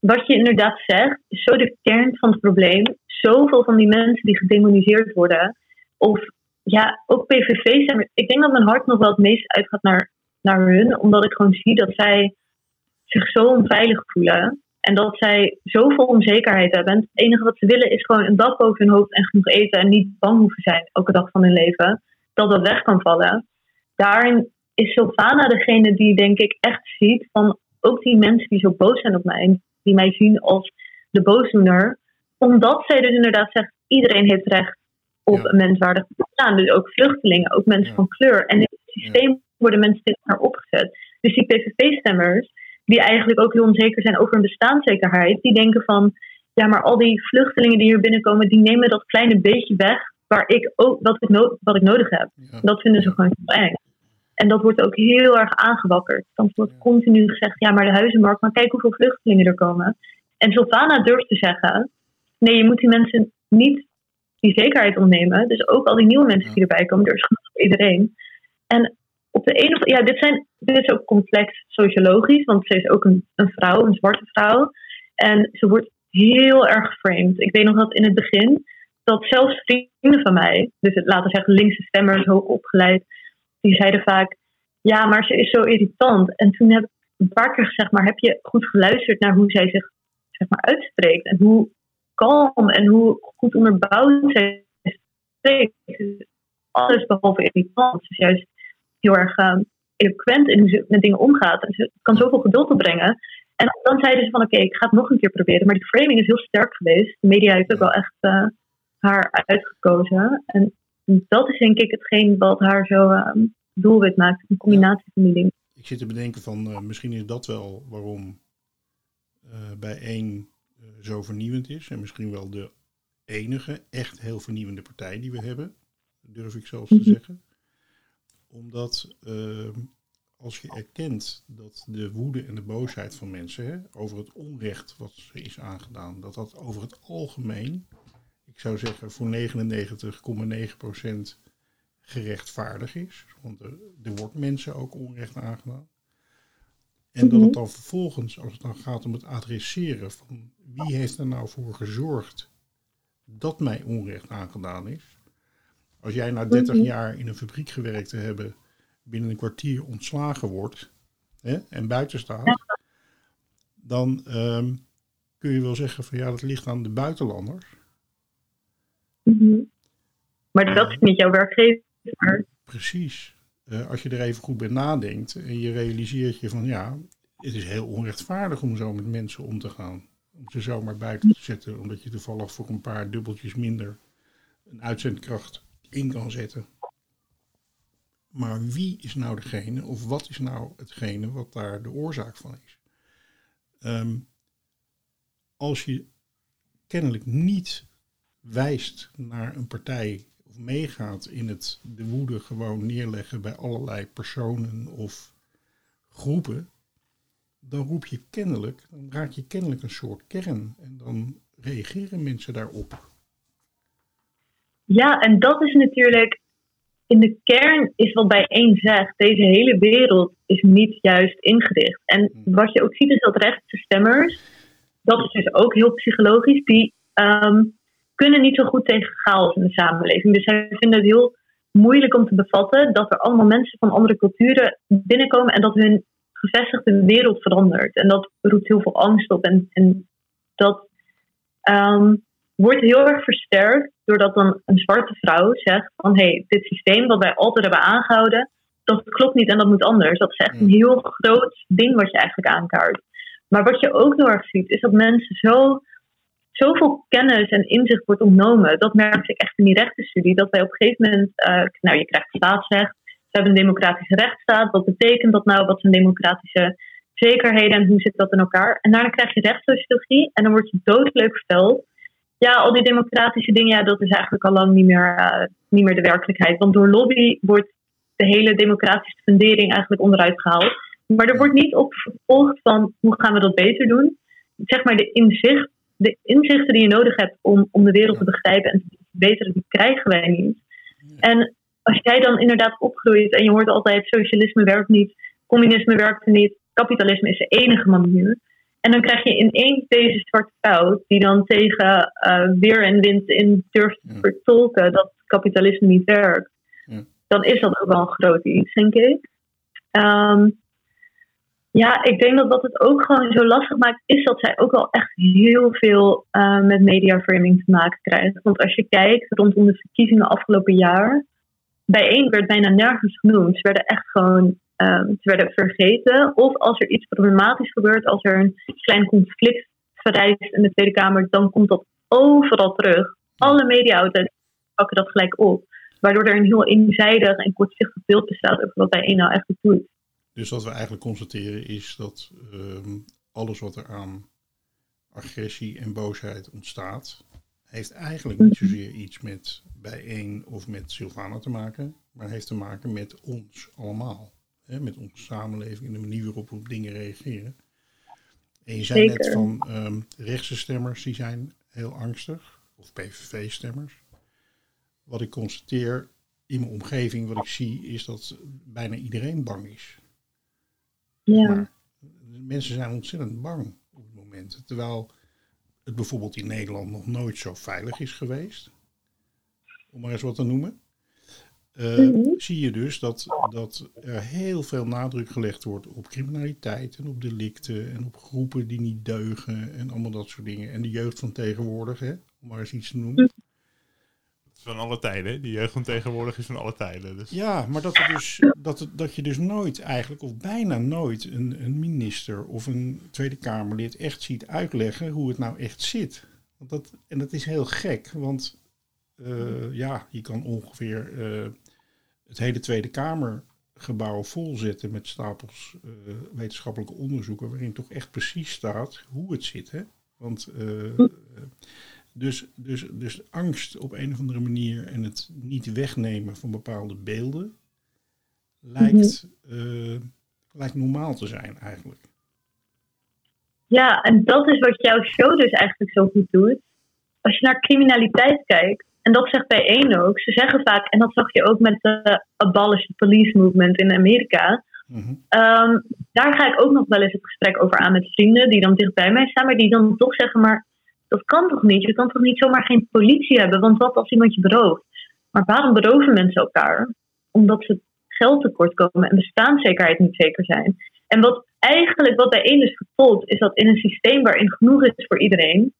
wat je inderdaad zegt, is zo de kern van het probleem. Zoveel van die mensen die gedemoniseerd worden, of ja, ook PVV zijn. Ik denk dat mijn hart nog wel het meest uitgaat naar, naar hun, omdat ik gewoon zie dat zij zich zo onveilig voelen. En dat zij zoveel onzekerheid hebben. En het enige wat ze willen is gewoon een dak boven hun hoofd en genoeg eten. En niet bang hoeven zijn elke dag van hun leven. Dat dat weg kan vallen. Daarin is Sylvana degene die denk ik echt ziet van ook die mensen die zo boos zijn op mij. Die mij zien als de boosdoener. Omdat zij dus inderdaad zegt, iedereen heeft recht op een menswaardig bestaan. Dus ook vluchtelingen, ook mensen van kleur. En in het systeem worden mensen tegen elkaar opgezet. Dus die PVV-stemmers, die eigenlijk ook heel onzeker zijn over hun bestaanszekerheid, die denken van, ja, maar al die vluchtelingen die hier binnenkomen, die nemen dat kleine beetje weg waar ik ook, wat, ik wat ik nodig heb. Dat vinden ze gewoon heel eng. En dat wordt ook heel erg aangewakkerd. Dan wordt continu gezegd, ja, maar de huizenmarkt, maar kijk hoeveel vluchtelingen er komen. En Sultana durft te zeggen, nee, je moet die mensen niet die zekerheid ontnemen. Dus ook al die nieuwe mensen die erbij komen, er is genoeg voor iedereen. En op de ene ja, dit, zijn, dit is ook complex sociologisch, want ze is ook een, een vrouw, een zwarte vrouw. En ze wordt heel erg geframed. Ik weet nog dat in het begin, dat zelfs vrienden van mij, dus het, laten we zeggen linkse stemmers, hoog opgeleid, die zeiden vaak, ja, maar ze is zo irritant. En toen heb ik een paar keer gezegd, maar heb je goed geluisterd naar hoe zij zich zeg maar, uitspreekt en hoe kalm en hoe goed onderbouwd zij spreekt. Alles behalve irritant. Ze is juist heel erg uh, eloquent in hoe ze met dingen omgaat. En ze kan zoveel geduld opbrengen. En dan zeiden ze van oké, ik ga het nog een keer proberen. Maar die framing is heel sterk geweest. De media heeft ook wel echt uh, haar uitgekozen. En dat is denk ik hetgeen wat haar zo uh, doelwit maakt. Een combinatie van die dingen. Ik zit te bedenken van uh, misschien is dat wel waarom bij één zo vernieuwend is en misschien wel de enige echt heel vernieuwende partij die we hebben, durf ik zelfs te zeggen. Omdat ehm, als je erkent dat de woede en de boosheid van mensen hè, over het onrecht wat ze is aangedaan, dat dat over het algemeen, ik zou zeggen voor 99,9% gerechtvaardig is. Want er, er wordt mensen ook onrecht aangedaan. En dat het dan vervolgens, als het dan gaat om het adresseren van wie heeft er nou voor gezorgd dat mij onrecht aangedaan is. Als jij na 30 jaar in een fabriek gewerkt te hebben, binnen een kwartier ontslagen wordt hè, en buiten staat, dan ehm, kun je wel zeggen van ja, dat ligt aan de buitenlanders. Mhm. Maar dat is niet jouw werkgever. Precies. Uh, als je er even goed bij nadenkt en je realiseert je van ja, het is heel onrechtvaardig om zo met mensen om te gaan. Om ze zomaar buiten te zetten, omdat je toevallig voor een paar dubbeltjes minder een uitzendkracht in kan zetten. Maar wie is nou degene, of wat is nou hetgene wat daar de oorzaak van is? Um, als je kennelijk niet wijst naar een partij of meegaat in het de woede gewoon neerleggen bij allerlei personen of groepen, dan roep je kennelijk, dan raak je kennelijk een soort kern en dan reageren mensen daarop. Ja, en dat is natuurlijk in de kern is wat bij één zegt, deze hele wereld is niet juist ingericht. En hmm. wat je ook ziet is dat rechtse stemmers, dat is dus ook heel psychologisch, die ehm, kunnen niet zo goed tegen chaos in de samenleving. Dus zij vinden het heel moeilijk om te bevatten dat er allemaal mensen van andere culturen binnenkomen en dat hun gevestigde wereld verandert. En dat roept heel veel angst op. En, en dat ehm, wordt heel erg versterkt doordat dan een zwarte vrouw zegt van hé, hey, dit systeem wat wij altijd hebben aangehouden, dat klopt niet en dat moet anders. Dat is echt een heel groot ding wat je eigenlijk aankaart. Maar wat je ook heel erg ziet, is dat mensen zo zoveel kennis en inzicht wordt ontnomen. Dat merk ik echt in die rechtenstudie. Dat wij op een gegeven moment, uh, nou je krijgt staatsrecht, we hebben een democratische rechtsstaat. Wat betekent dat nou? Wat zijn democratische zekerheden en hoe zit dat in elkaar? En daarna krijg je rechtssociologie en dan wordt je doodleuk verteld. Ja, al die democratische dingen, ja, dat is eigenlijk al lang niet meer, uh, niet meer de werkelijkheid. Want door lobby wordt de hele democratische fundering eigenlijk onderuit gehaald. Maar er wordt niet op vervolgd van hoe gaan we dat beter doen. Zeg maar de, inzicht, de inzichten die je nodig hebt om, om de wereld te begrijpen en te verbeteren, die krijgen wij niet. En als jij dan inderdaad opgroeit en je hoort altijd socialisme werkt niet, communisme werkt niet, kapitalisme is de enige manier. En dan krijg je ineens deze zwarte fout die dan tegen uh, weer en wind in durft te vertolken dat kapitalisme niet werkt. Dan is dat ook wel een groot iets, denk ik. Um, ja, ik denk dat wat het ook gewoon zo lastig maakt, is dat zij ook wel echt heel veel uh, met mediaframing te maken krijgen. Want als je kijkt rondom de verkiezingen afgelopen jaar, bijeen werd bijna nergens genoemd. Ze werden echt gewoon um, ze werden vergeten. Of als er iets problematisch gebeurt, als er een klein conflict verrijst in de Tweede Kamer, dan komt dat overal terug. Alle media-outlets pakken dat gelijk op. Waardoor er een heel eenzijdig en kortzichtig beeld bestaat over wat bijeen nou echt doet. Dus wat we eigenlijk constateren is dat um, alles wat er aan agressie en boosheid ontstaat, heeft eigenlijk niet mhm. zozeer iets met bijeen of met Sylvana te maken, maar heeft te maken met ons allemaal. Hè, met onze samenleving en de manier waarop we op dingen reageren. En je zei net van um, rechtse stemmers die zijn heel angstig, of PVV-stemmers. Wat ik constateer in mijn omgeving, wat ik zie, is dat bijna iedereen bang is. Ja. Maar mensen zijn ontzettend bang op het moment. Terwijl het bijvoorbeeld in Nederland nog nooit zo veilig is geweest. Om maar eens wat te noemen. Uh, mm-hmm. Zie je dus dat, dat er heel veel nadruk gelegd wordt op criminaliteit en op delicten en op groepen die niet deugen en allemaal dat soort dingen. En de jeugd van tegenwoordig, hè, om maar eens iets te noemen van alle tijden. Die jeugd van tegenwoordig is van alle tijden. Dus. Ja, maar dat, er dus, dat, dat je dus nooit eigenlijk, of bijna nooit, een, een minister of een Tweede Kamerlid echt ziet uitleggen hoe het nou echt zit. Want dat, en dat is heel gek, want uh, ja, je kan ongeveer uh, het hele Tweede Kamergebouw volzetten met stapels uh, wetenschappelijke onderzoeken, waarin toch echt precies staat hoe het zit. Hè? Want Dus, dus, dus angst op een of andere manier en het niet wegnemen van bepaalde beelden lijkt, eh, lijkt normaal te zijn eigenlijk. Ja, en dat is wat jouw show dus eigenlijk zo goed doet. Als je naar criminaliteit kijkt, en dat zegt bij één ook, ze zeggen vaak, en dat zag je ook met de Abolish the Police Movement in Amerika. Mhm. Ehm, daar ga ik ook nog wel eens het gesprek over aan met vrienden die dan dicht bij mij staan, maar die dan toch zeggen: Maar dat kan toch niet? Je kan toch niet zomaar geen politie hebben? Want wat als iemand je berooft? Maar waarom beroven mensen elkaar? Omdat ze geld tekort komen en bestaanszekerheid niet zeker zijn. En wat eigenlijk wat bij één is vertolkt, is dat in een systeem waarin genoeg is voor iedereen,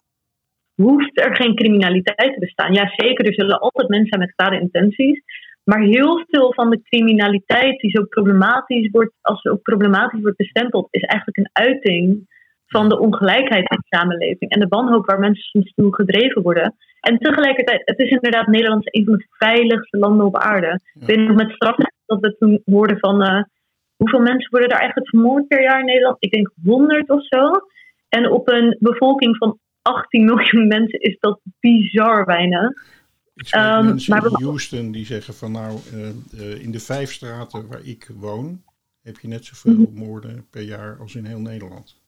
hoeft er geen criminaliteit te bestaan. Ja, zeker, er zullen altijd mensen zijn met kwade intenties. Maar heel veel van de criminaliteit die zo problematisch wordt, als ook problematisch wordt bestempeld, is eigenlijk een uiting van de ongelijkheid in de samenleving en de wanhoop waar mensen soms toe gedreven worden. En tegelijkertijd, het is inderdaad Nederland een van de veiligste landen op aarde. Ik weet nog met straf dat we toen hoorden van uh, hoeveel mensen worden daar eigenlijk vermoord per jaar in Nederland? Ik denk 100 of zo. En op een bevolking van 18 miljoen mensen is dat bizar weinig. Ik Ehm, mensen maar in Houston die zeggen van nou, eh, eh, in de vijf straten waar ik woon, heb je net zoveel Mhm. moorden per jaar als in heel Nederland.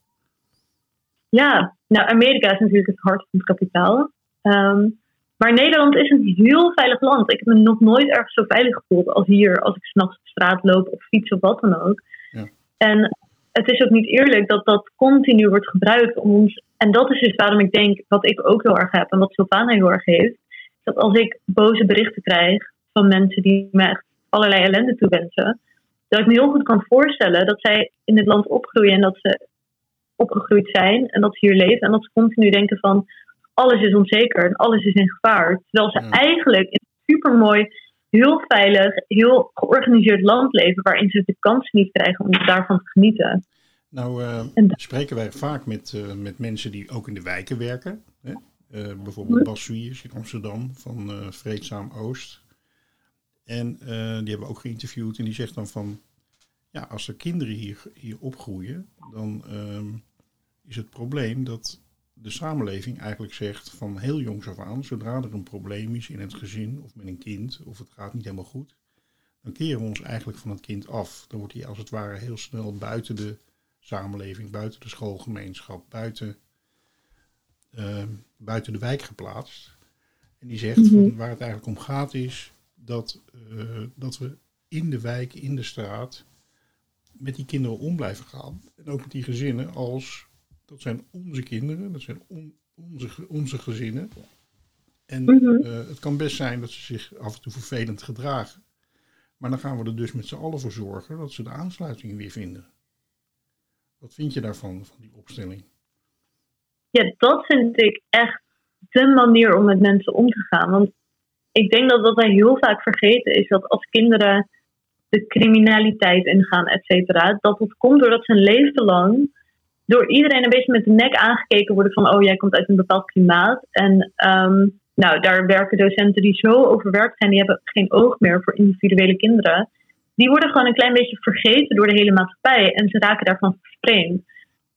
Ja, nou, Amerika is natuurlijk het hart van het kapitaal. Ehm, maar Nederland is een heel veilig land. Ik heb me nog nooit ergens zo veilig gevoeld als hier, als ik s'nachts op straat loop of fiets of wat dan ook. Ja. En het is ook niet eerlijk dat dat continu wordt gebruikt om ons. En dat is dus waarom ik denk, wat ik ook heel erg heb en wat Sylvana heel erg heeft, dat als ik boze berichten krijg van mensen die me echt allerlei ellende toewensen, dat ik me heel goed kan voorstellen dat zij in dit land opgroeien en dat ze opgegroeid zijn en dat ze hier leven en dat ze continu denken van alles is onzeker en alles is in gevaar. Terwijl ze Ja. eigenlijk in een supermooi, heel veilig, heel georganiseerd land leven waarin ze de kans niet krijgen om daarvan te genieten. Nou eh, spreken wij vaak met, eh, met mensen die ook in de wijken werken. Hè? Eh, bijvoorbeeld Bas Suijers in Amsterdam van Vreedzaam Oost. En die hebben we ook geïnterviewd en die zegt dan van... Ja, als er kinderen hier, hier opgroeien, dan ehm, is het probleem dat de samenleving eigenlijk zegt van heel jongs af aan... zodra er een probleem is in het gezin of met een kind of het gaat niet helemaal goed... dan keren we ons eigenlijk van het kind af. Dan wordt hij als het ware heel snel buiten de samenleving, buiten de schoolgemeenschap, buiten, eh, buiten de wijk geplaatst. En die zegt van waar het eigenlijk om gaat is dat, eh, dat we in de wijk, in de straat, met die kinderen om blijven gaan. En ook met die gezinnen als, dat zijn onze kinderen, dat zijn on- onze, onze gezinnen. En Mhm. eh, het kan best zijn dat ze zich af en toe vervelend gedragen. Maar dan gaan we er dus met z'n allen voor zorgen dat ze de aansluiting weer vinden. Wat vind je daarvan, van die opstelling? Ja, dat vind ik echt de manier om met mensen om te gaan. Want ik denk dat wat wij heel vaak vergeten is dat als kinderen de criminaliteit ingaan, et cetera, dat het komt doordat ze een leven lang door iedereen een beetje met de nek aangekeken worden van oh, jij komt uit een bepaald klimaat. En ehm, nou, daar werken docenten die zo overwerkt zijn, die hebben geen oog meer voor individuele kinderen. Die worden gewoon een klein beetje vergeten door de hele maatschappij en ze raken daarvan vervreemd.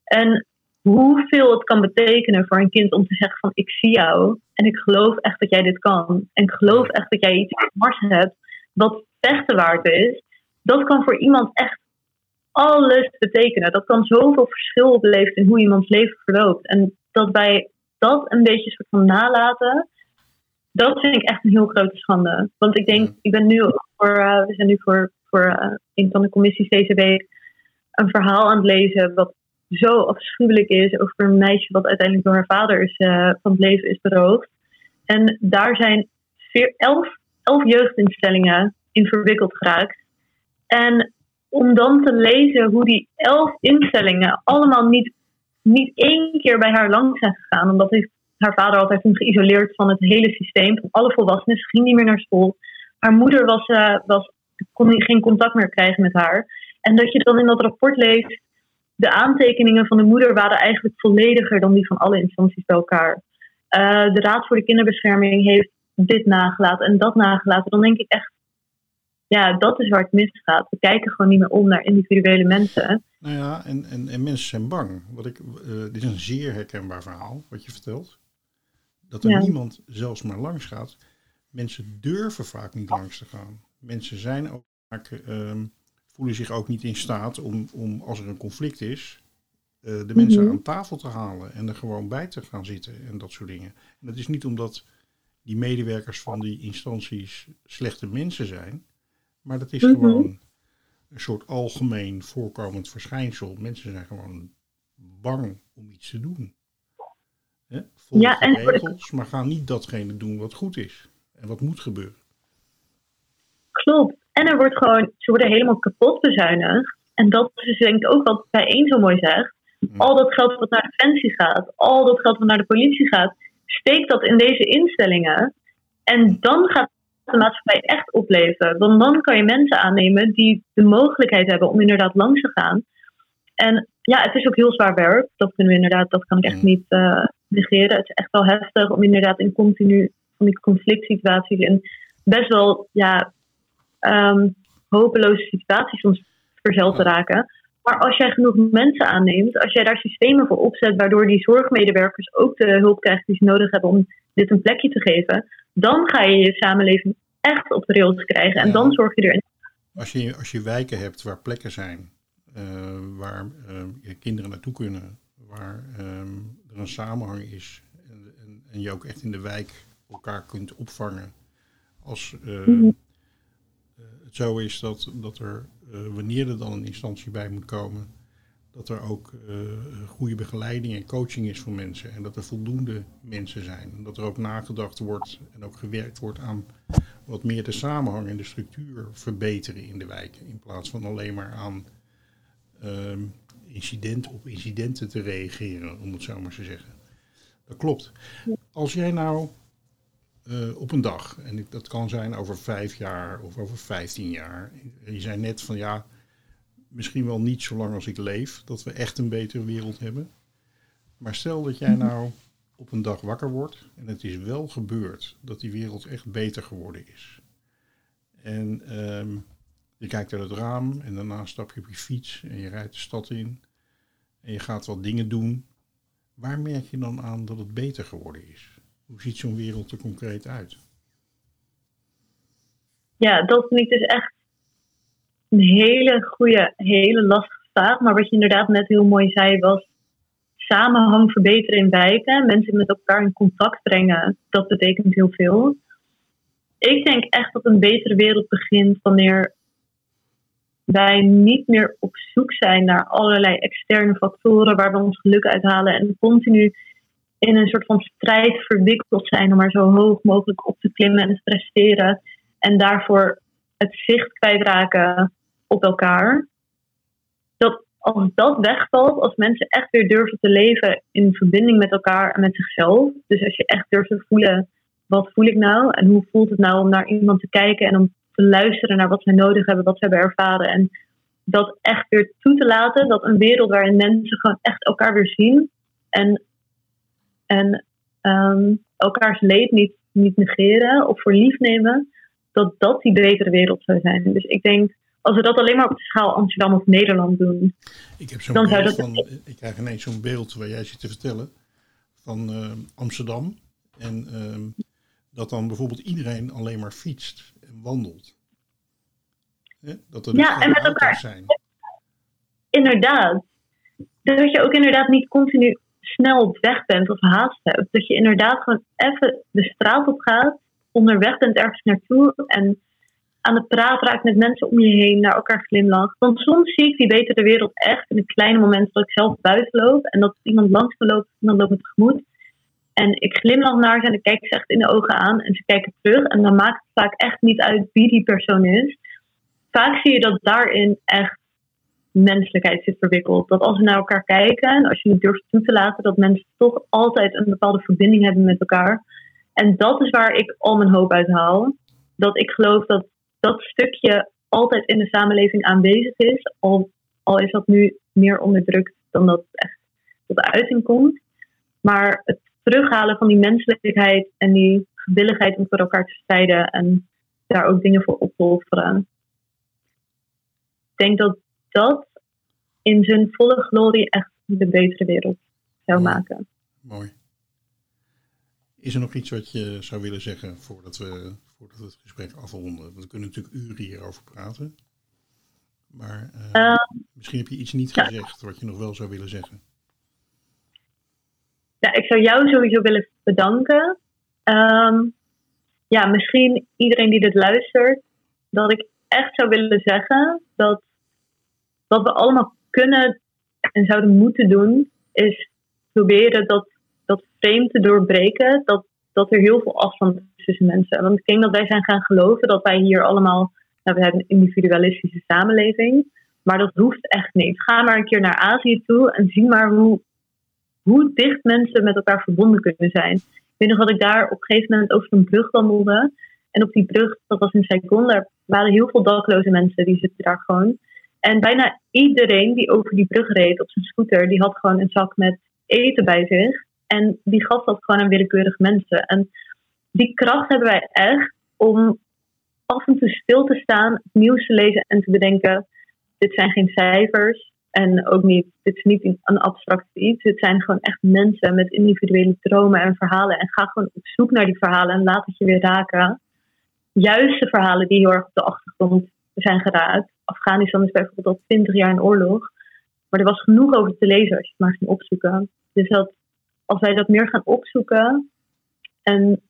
En hoeveel het kan betekenen voor een kind om te zeggen van ik zie jou en ik geloof echt dat jij dit kan. En ik geloof echt dat jij iets in hebt wat vechten waard is. Dat kan voor iemand echt alles betekenen. Dat kan zoveel verschil beleven in hoe iemands leven verloopt. En dat wij dat een beetje soort van nalaten, dat vind ik echt een heel grote schande. Want ik denk, ik ben nu voor, eh, we zijn nu voor, voor eh, een van de commissies deze week een verhaal aan het lezen wat zo afschuwelijk is over een meisje wat uiteindelijk door haar vader is, eh, van het leven is beroofd. En daar zijn veer- elf, elf jeugdinstellingen in verwikkeld geraakt. En om dan te lezen hoe die elf instellingen allemaal niet, niet één keer bij haar langs zijn gegaan, omdat heeft haar vader altijd toen geïsoleerd van het hele systeem, van alle volwassenen, ze ging niet meer naar school. Haar moeder was, eh, was, kon geen contact meer krijgen met haar. En dat je dan in dat rapport leest, de aantekeningen van de moeder waren eigenlijk vollediger dan die van alle instanties bij elkaar. Eh, de Raad voor de Kinderbescherming heeft dit nagelaten en dat nagelaten. Dan denk ik echt, ja, dat is waar het misgaat. We kijken gewoon niet meer om naar individuele mensen. Nou ja, en, en, en mensen zijn bang. Wat ik, eh, dit is een zeer herkenbaar verhaal, wat je vertelt. Dat er Ja. niemand zelfs maar langs gaat. Mensen durven vaak niet langs te gaan. Mensen zijn ook vaak, ehm, voelen zich ook niet in staat om, om als er een conflict is, eh, de mensen Mhm. aan tafel te halen en er gewoon bij te gaan zitten en dat soort dingen. En dat is niet omdat die medewerkers van die instanties slechte mensen zijn, maar dat is Mhm. gewoon een soort algemeen voorkomend verschijnsel. Mensen zijn gewoon bang om iets te doen. Hè? Volg Ja, en- regels, maar gaan niet datgene doen wat goed is en wat moet gebeuren. Klopt. En er wordt gewoon, ze worden helemaal kapot bezuinigd. En dat is denk ik ook wat bij één zo mooi zegt. Al dat geld wat naar Defensie gaat, al dat geld wat naar de politie gaat, steek dat in deze instellingen. En dan gaat de maatschappij echt opleven. Want dan kan je mensen aannemen die de mogelijkheid hebben om inderdaad langs te gaan. En ja, het is ook heel zwaar werk. Dat kunnen we inderdaad, dat kan ik echt niet eh, negeren. Het is echt wel heftig om inderdaad in continu van die conflict situaties en best wel ja, ehm, hopeloze situaties soms verzeld te raken. Maar als jij genoeg mensen aanneemt, als jij daar systemen voor opzet, waardoor die zorgmedewerkers ook de hulp krijgen die ze nodig hebben om dit een plekje te geven, dan ga je je samenleving echt op de rails krijgen. En Ja. dan zorg je er Als je, als je wijken hebt waar plekken zijn, eh, waar eh, je kinderen naartoe kunnen, waar ehm, er een samenhang is en, en, en je ook echt in de wijk elkaar kunt opvangen. Als eh, Mhm. Het zo is dat, dat er, eh, wanneer er dan een instantie bij moet komen, dat er ook eh, goede begeleiding en coaching is voor mensen. En dat er voldoende mensen zijn. En dat er ook nagedacht wordt en ook gewerkt wordt aan wat meer de samenhang en de structuur verbeteren in de wijken. In plaats van alleen maar aan ehm, incident op incidenten te reageren, om het zo maar te zeggen. Dat klopt. Als jij nou eh, op een dag, en dat kan zijn over vijf jaar of over vijftien jaar. Je zei net van ja, misschien wel niet zo lang als ik leef, dat we echt een betere wereld hebben. Maar stel dat jij nou op een dag wakker wordt en het is wel gebeurd dat die wereld echt beter geworden is. En ehm, je kijkt uit het raam en daarna stap je op je fiets en je rijdt de stad in en je gaat wat dingen doen. Waar merk je dan aan dat het beter geworden is? Hoe ziet zo'n wereld er concreet uit? Ja, dat vind ik dus echt een hele goede, hele lastige vraag. Maar wat je inderdaad net heel mooi zei was samenhang verbeteren in wijken. Mensen met elkaar in contact brengen, dat betekent heel veel. Ik denk echt dat een betere wereld begint wanneer wij niet meer op zoek zijn naar allerlei externe factoren waar we ons geluk uithalen en continu in een soort van strijd verwikkeld zijn om maar zo hoog mogelijk op te klimmen en te presteren en daarvoor het zicht kwijtraken op elkaar. Dat als dat wegvalt, als mensen echt weer durven te leven in verbinding met elkaar en met zichzelf. Dus als je echt durft te voelen, wat voel ik nou? En hoe voelt het nou om naar iemand te kijken en om te luisteren naar wat zij nodig hebben, wat ze hebben ervaren. En dat echt weer toe te laten, dat een wereld waarin mensen gewoon echt elkaar weer zien. En, en ehm, elkaars leed niet, niet negeren of voor lief nemen dat dat die betere wereld zou zijn. Dus ik denk, als we dat alleen maar op de schaal Amsterdam of Nederland doen. Ik heb zo'n Dan zou dat- van, ik krijg ineens zo'n beeld waar jij zit te vertellen van eh, Amsterdam. En ehm, dat dan bijvoorbeeld iedereen alleen maar fietst en wandelt. Hè? Dat er dus Ja, en met elkaar. zijn. Inderdaad. Dat je ook inderdaad niet continu snel op weg bent of haast hebt. Dat je inderdaad gewoon even de straat op gaat, onderweg bent ergens naartoe en aan het praten raakt met mensen om je heen, naar elkaar glimlacht. Want soms zie ik die betere wereld echt in de kleine momenten dat ik zelf buiten loop en dat iemand langs me loopt en dan loopt me tegemoet. En ik glimlach naar ze en ik kijk ze echt in de ogen aan en ze kijken terug. En dan maakt het vaak echt niet uit wie die persoon is. Vaak zie je dat daarin echt menselijkheid zit verwikkeld. Dat als we naar elkaar kijken en als je het durft toe te laten, dat mensen toch altijd een bepaalde verbinding hebben met elkaar. En dat is waar ik al mijn hoop uit haal. Dat ik geloof dat dat stukje altijd in de samenleving aanwezig is. Al, is dat nu meer onderdrukt dan dat echt tot uiting komt. Maar het terughalen van die menselijkheid en die gewilligheid om voor elkaar te strijden en daar ook dingen voor op te offeren. Ik denk dat dat in zijn volle glorie echt de betere wereld zou maken. Mooi. Is er nog iets wat je zou willen zeggen voordat we, voordat we het gesprek afronden? We kunnen natuurlijk uren hierover praten. Maar eh, Uh, misschien heb je iets niet ja. gezegd wat je nog wel zou willen zeggen. ja, ik zou jou sowieso willen bedanken. Ehm, ja, misschien iedereen die dit luistert, dat ik echt zou willen zeggen dat wat we allemaal kunnen en zouden moeten doen, is proberen dat, dat frame te doorbreken, dat, dat er heel veel afstand is tussen mensen. Want ik denk dat wij zijn gaan geloven dat wij hier allemaal, nou, we hebben een individualistische samenleving, maar dat hoeft echt niet. Ga maar een keer naar Azië toe en zie maar hoe, hoe dicht mensen met elkaar verbonden kunnen zijn. Ik weet nog dat ik daar op een gegeven moment over een brug wandelde. En op die brug, dat was in Saigon, daar waren heel veel dakloze mensen, die zitten daar gewoon. En bijna iedereen die over die brug reed op zijn scooter, die had gewoon een zak met eten bij zich. En die gaf dat gewoon aan willekeurige mensen. En die kracht hebben wij echt om af en toe stil te staan, het nieuws te lezen en te bedenken: dit zijn geen cijfers. En ook niet, dit is niet een abstract iets. Het zijn gewoon echt mensen met individuele dromen en verhalen. En ga gewoon op zoek naar die verhalen en laat het je weer raken. Juist de verhalen die heel erg op de achtergrond zijn geraakt. Afghanistan is bijvoorbeeld al twintig jaar in oorlog. Maar er was genoeg over te lezen als je het maar ging opzoeken. Dus dat, als wij dat meer gaan opzoeken en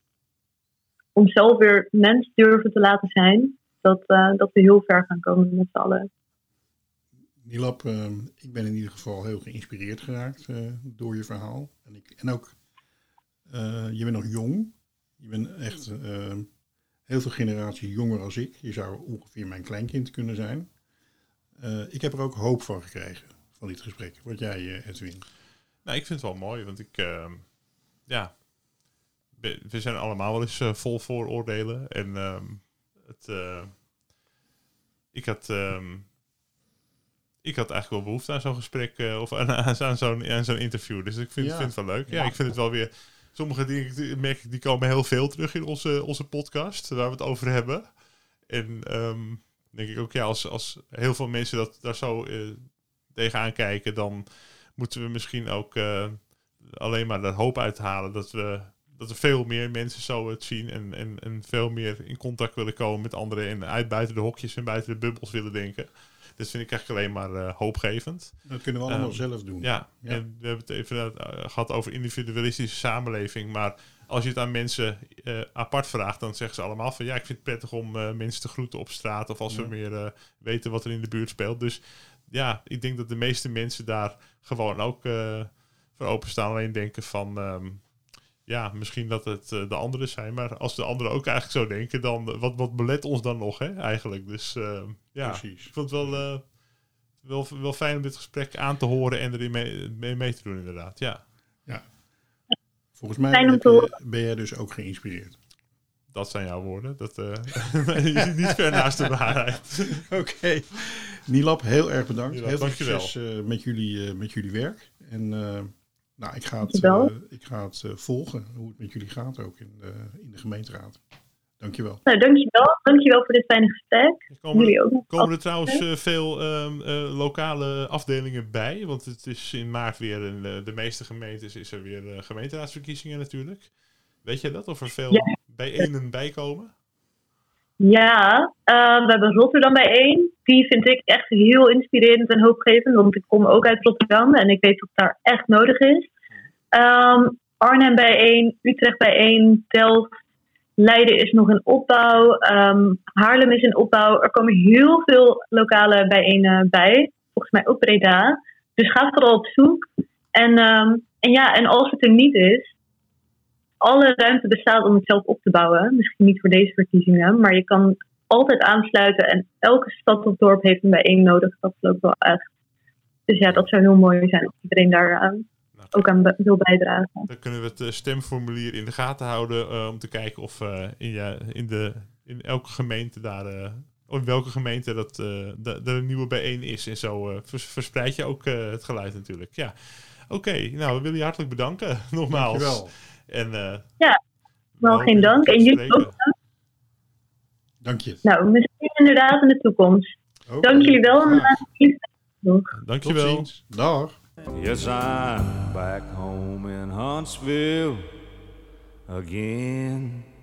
onszelf weer mens durven te laten zijn, dat, uh, dat we heel ver gaan komen met z'n allen. Nilab, uh, ik ben in ieder geval heel geïnspireerd geraakt uh, door je verhaal. En, ik, en ook, uh, je bent nog jong. Je bent echt heel veel generaties jonger als ik. Je zou ongeveer mijn kleinkind kunnen zijn. Uh, ik heb er ook hoop van gekregen, van dit gesprek. Wat jij, uh, Edwin? Nou, ik vind het wel mooi, want ik... Uh, ja, we, zijn allemaal wel eens uh, vol vooroordelen. En um, het... ik had... Um, ik had eigenlijk wel behoefte aan zo'n gesprek of aan, aan zo'n aan zo'n interview. Dus ik vind, ja. vind het wel leuk. Ja, ja, ik vind het wel weer sommige dingen merk ik, die komen heel veel terug in onze, onze podcast, waar we het over hebben. En um, denk ik ook, ja, als, als heel veel mensen dat daar zo uh, tegenaan kijken, dan moeten we misschien ook uh, alleen maar de hoop uithalen dat we dat er veel meer mensen zo het zien en, en, en veel meer in contact willen komen met anderen en uit buiten de hokjes en buiten de bubbels willen denken. Dat vind ik eigenlijk alleen maar uh, hoopgevend. Dat kunnen we allemaal um, zelf doen. Ja, ja, en we hebben het even uh, gehad over individualistische samenleving. Maar als je het aan mensen uh, apart vraagt, dan zeggen ze allemaal van ja, ik vind het prettig om mensen te groeten op straat. Of als ja. we meer weten wat er in de buurt speelt. Dus ja, ik denk dat de meeste mensen daar gewoon ook voor openstaan. Alleen denken van um, ja, misschien dat het uh, de anderen zijn. Maar als de anderen ook eigenlijk zo denken, dan uh, wat, wat belet ons dan nog, hè, eigenlijk. Dus uh, ja, Precies. ik vond het wel, wel, wel fijn om dit gesprek aan te horen en erin mee, mee, mee te doen, inderdaad. Ja. ja. Volgens mij je, ben jij dus ook geïnspireerd. Dat zijn jouw woorden. Dat is niet ver naast de waarheid. Oké. Okay. Nilab, heel erg bedankt. Nilab, heel veel dankjewel. succes met, jullie, met jullie werk. En nou, ik ga het, uh, ik ga het uh, volgen, hoe het met jullie gaat ook in de, in de gemeenteraad. Dankjewel. Nou, dankjewel. Dankjewel voor dit fijne gesprek. Komen, jullie ook komen er trouwens uh, veel um, lokale afdelingen bij? Want het is in maart weer, in de, de meeste gemeentes is er weer gemeenteraadsverkiezingen natuurlijk. Weet je dat? Of er veel ja. bijeen bij komen? Ja, we hebben Rotterdam bijeen. Die vind ik echt heel inspirerend en hoopgevend, want ik kom ook uit Rotterdam en ik weet dat het daar echt nodig is. Um, Arnhem bijeen, Utrecht bijeen, Delft, Leiden is nog in opbouw, um, Haarlem is in opbouw. Er komen heel veel lokale bijeen bij, volgens mij ook Breda. Dus ga vooral op zoek. En, en ja, en als het er niet is, alle ruimte bestaat om het zelf op te bouwen. Misschien niet voor deze verkiezingen, maar je kan altijd aansluiten. En elke stad of dorp heeft een bijeen nodig. Dat ook wel echt. Dus ja, dat zou heel mooi zijn als iedereen daar uh, nou, ook aan wil bijdragen. Dan kunnen we het uh, stemformulier in de gaten houden uh, om te kijken of in, ja, in, de, in elke gemeente daar. of in welke gemeente dat er een nieuwe bijeen is. En zo vers, verspreid je ook het geluid natuurlijk. Ja, oké. Okay, nou, we willen je hartelijk bedanken. Nogmaals. Dankjewel. En, ja, wel geen dank. En jullie ook. Dank je. Nou, misschien inderdaad in de toekomst. Okay. Dank jullie wel. En Dank je wel. Dag. Yes, I'm back home in Huntsville. again.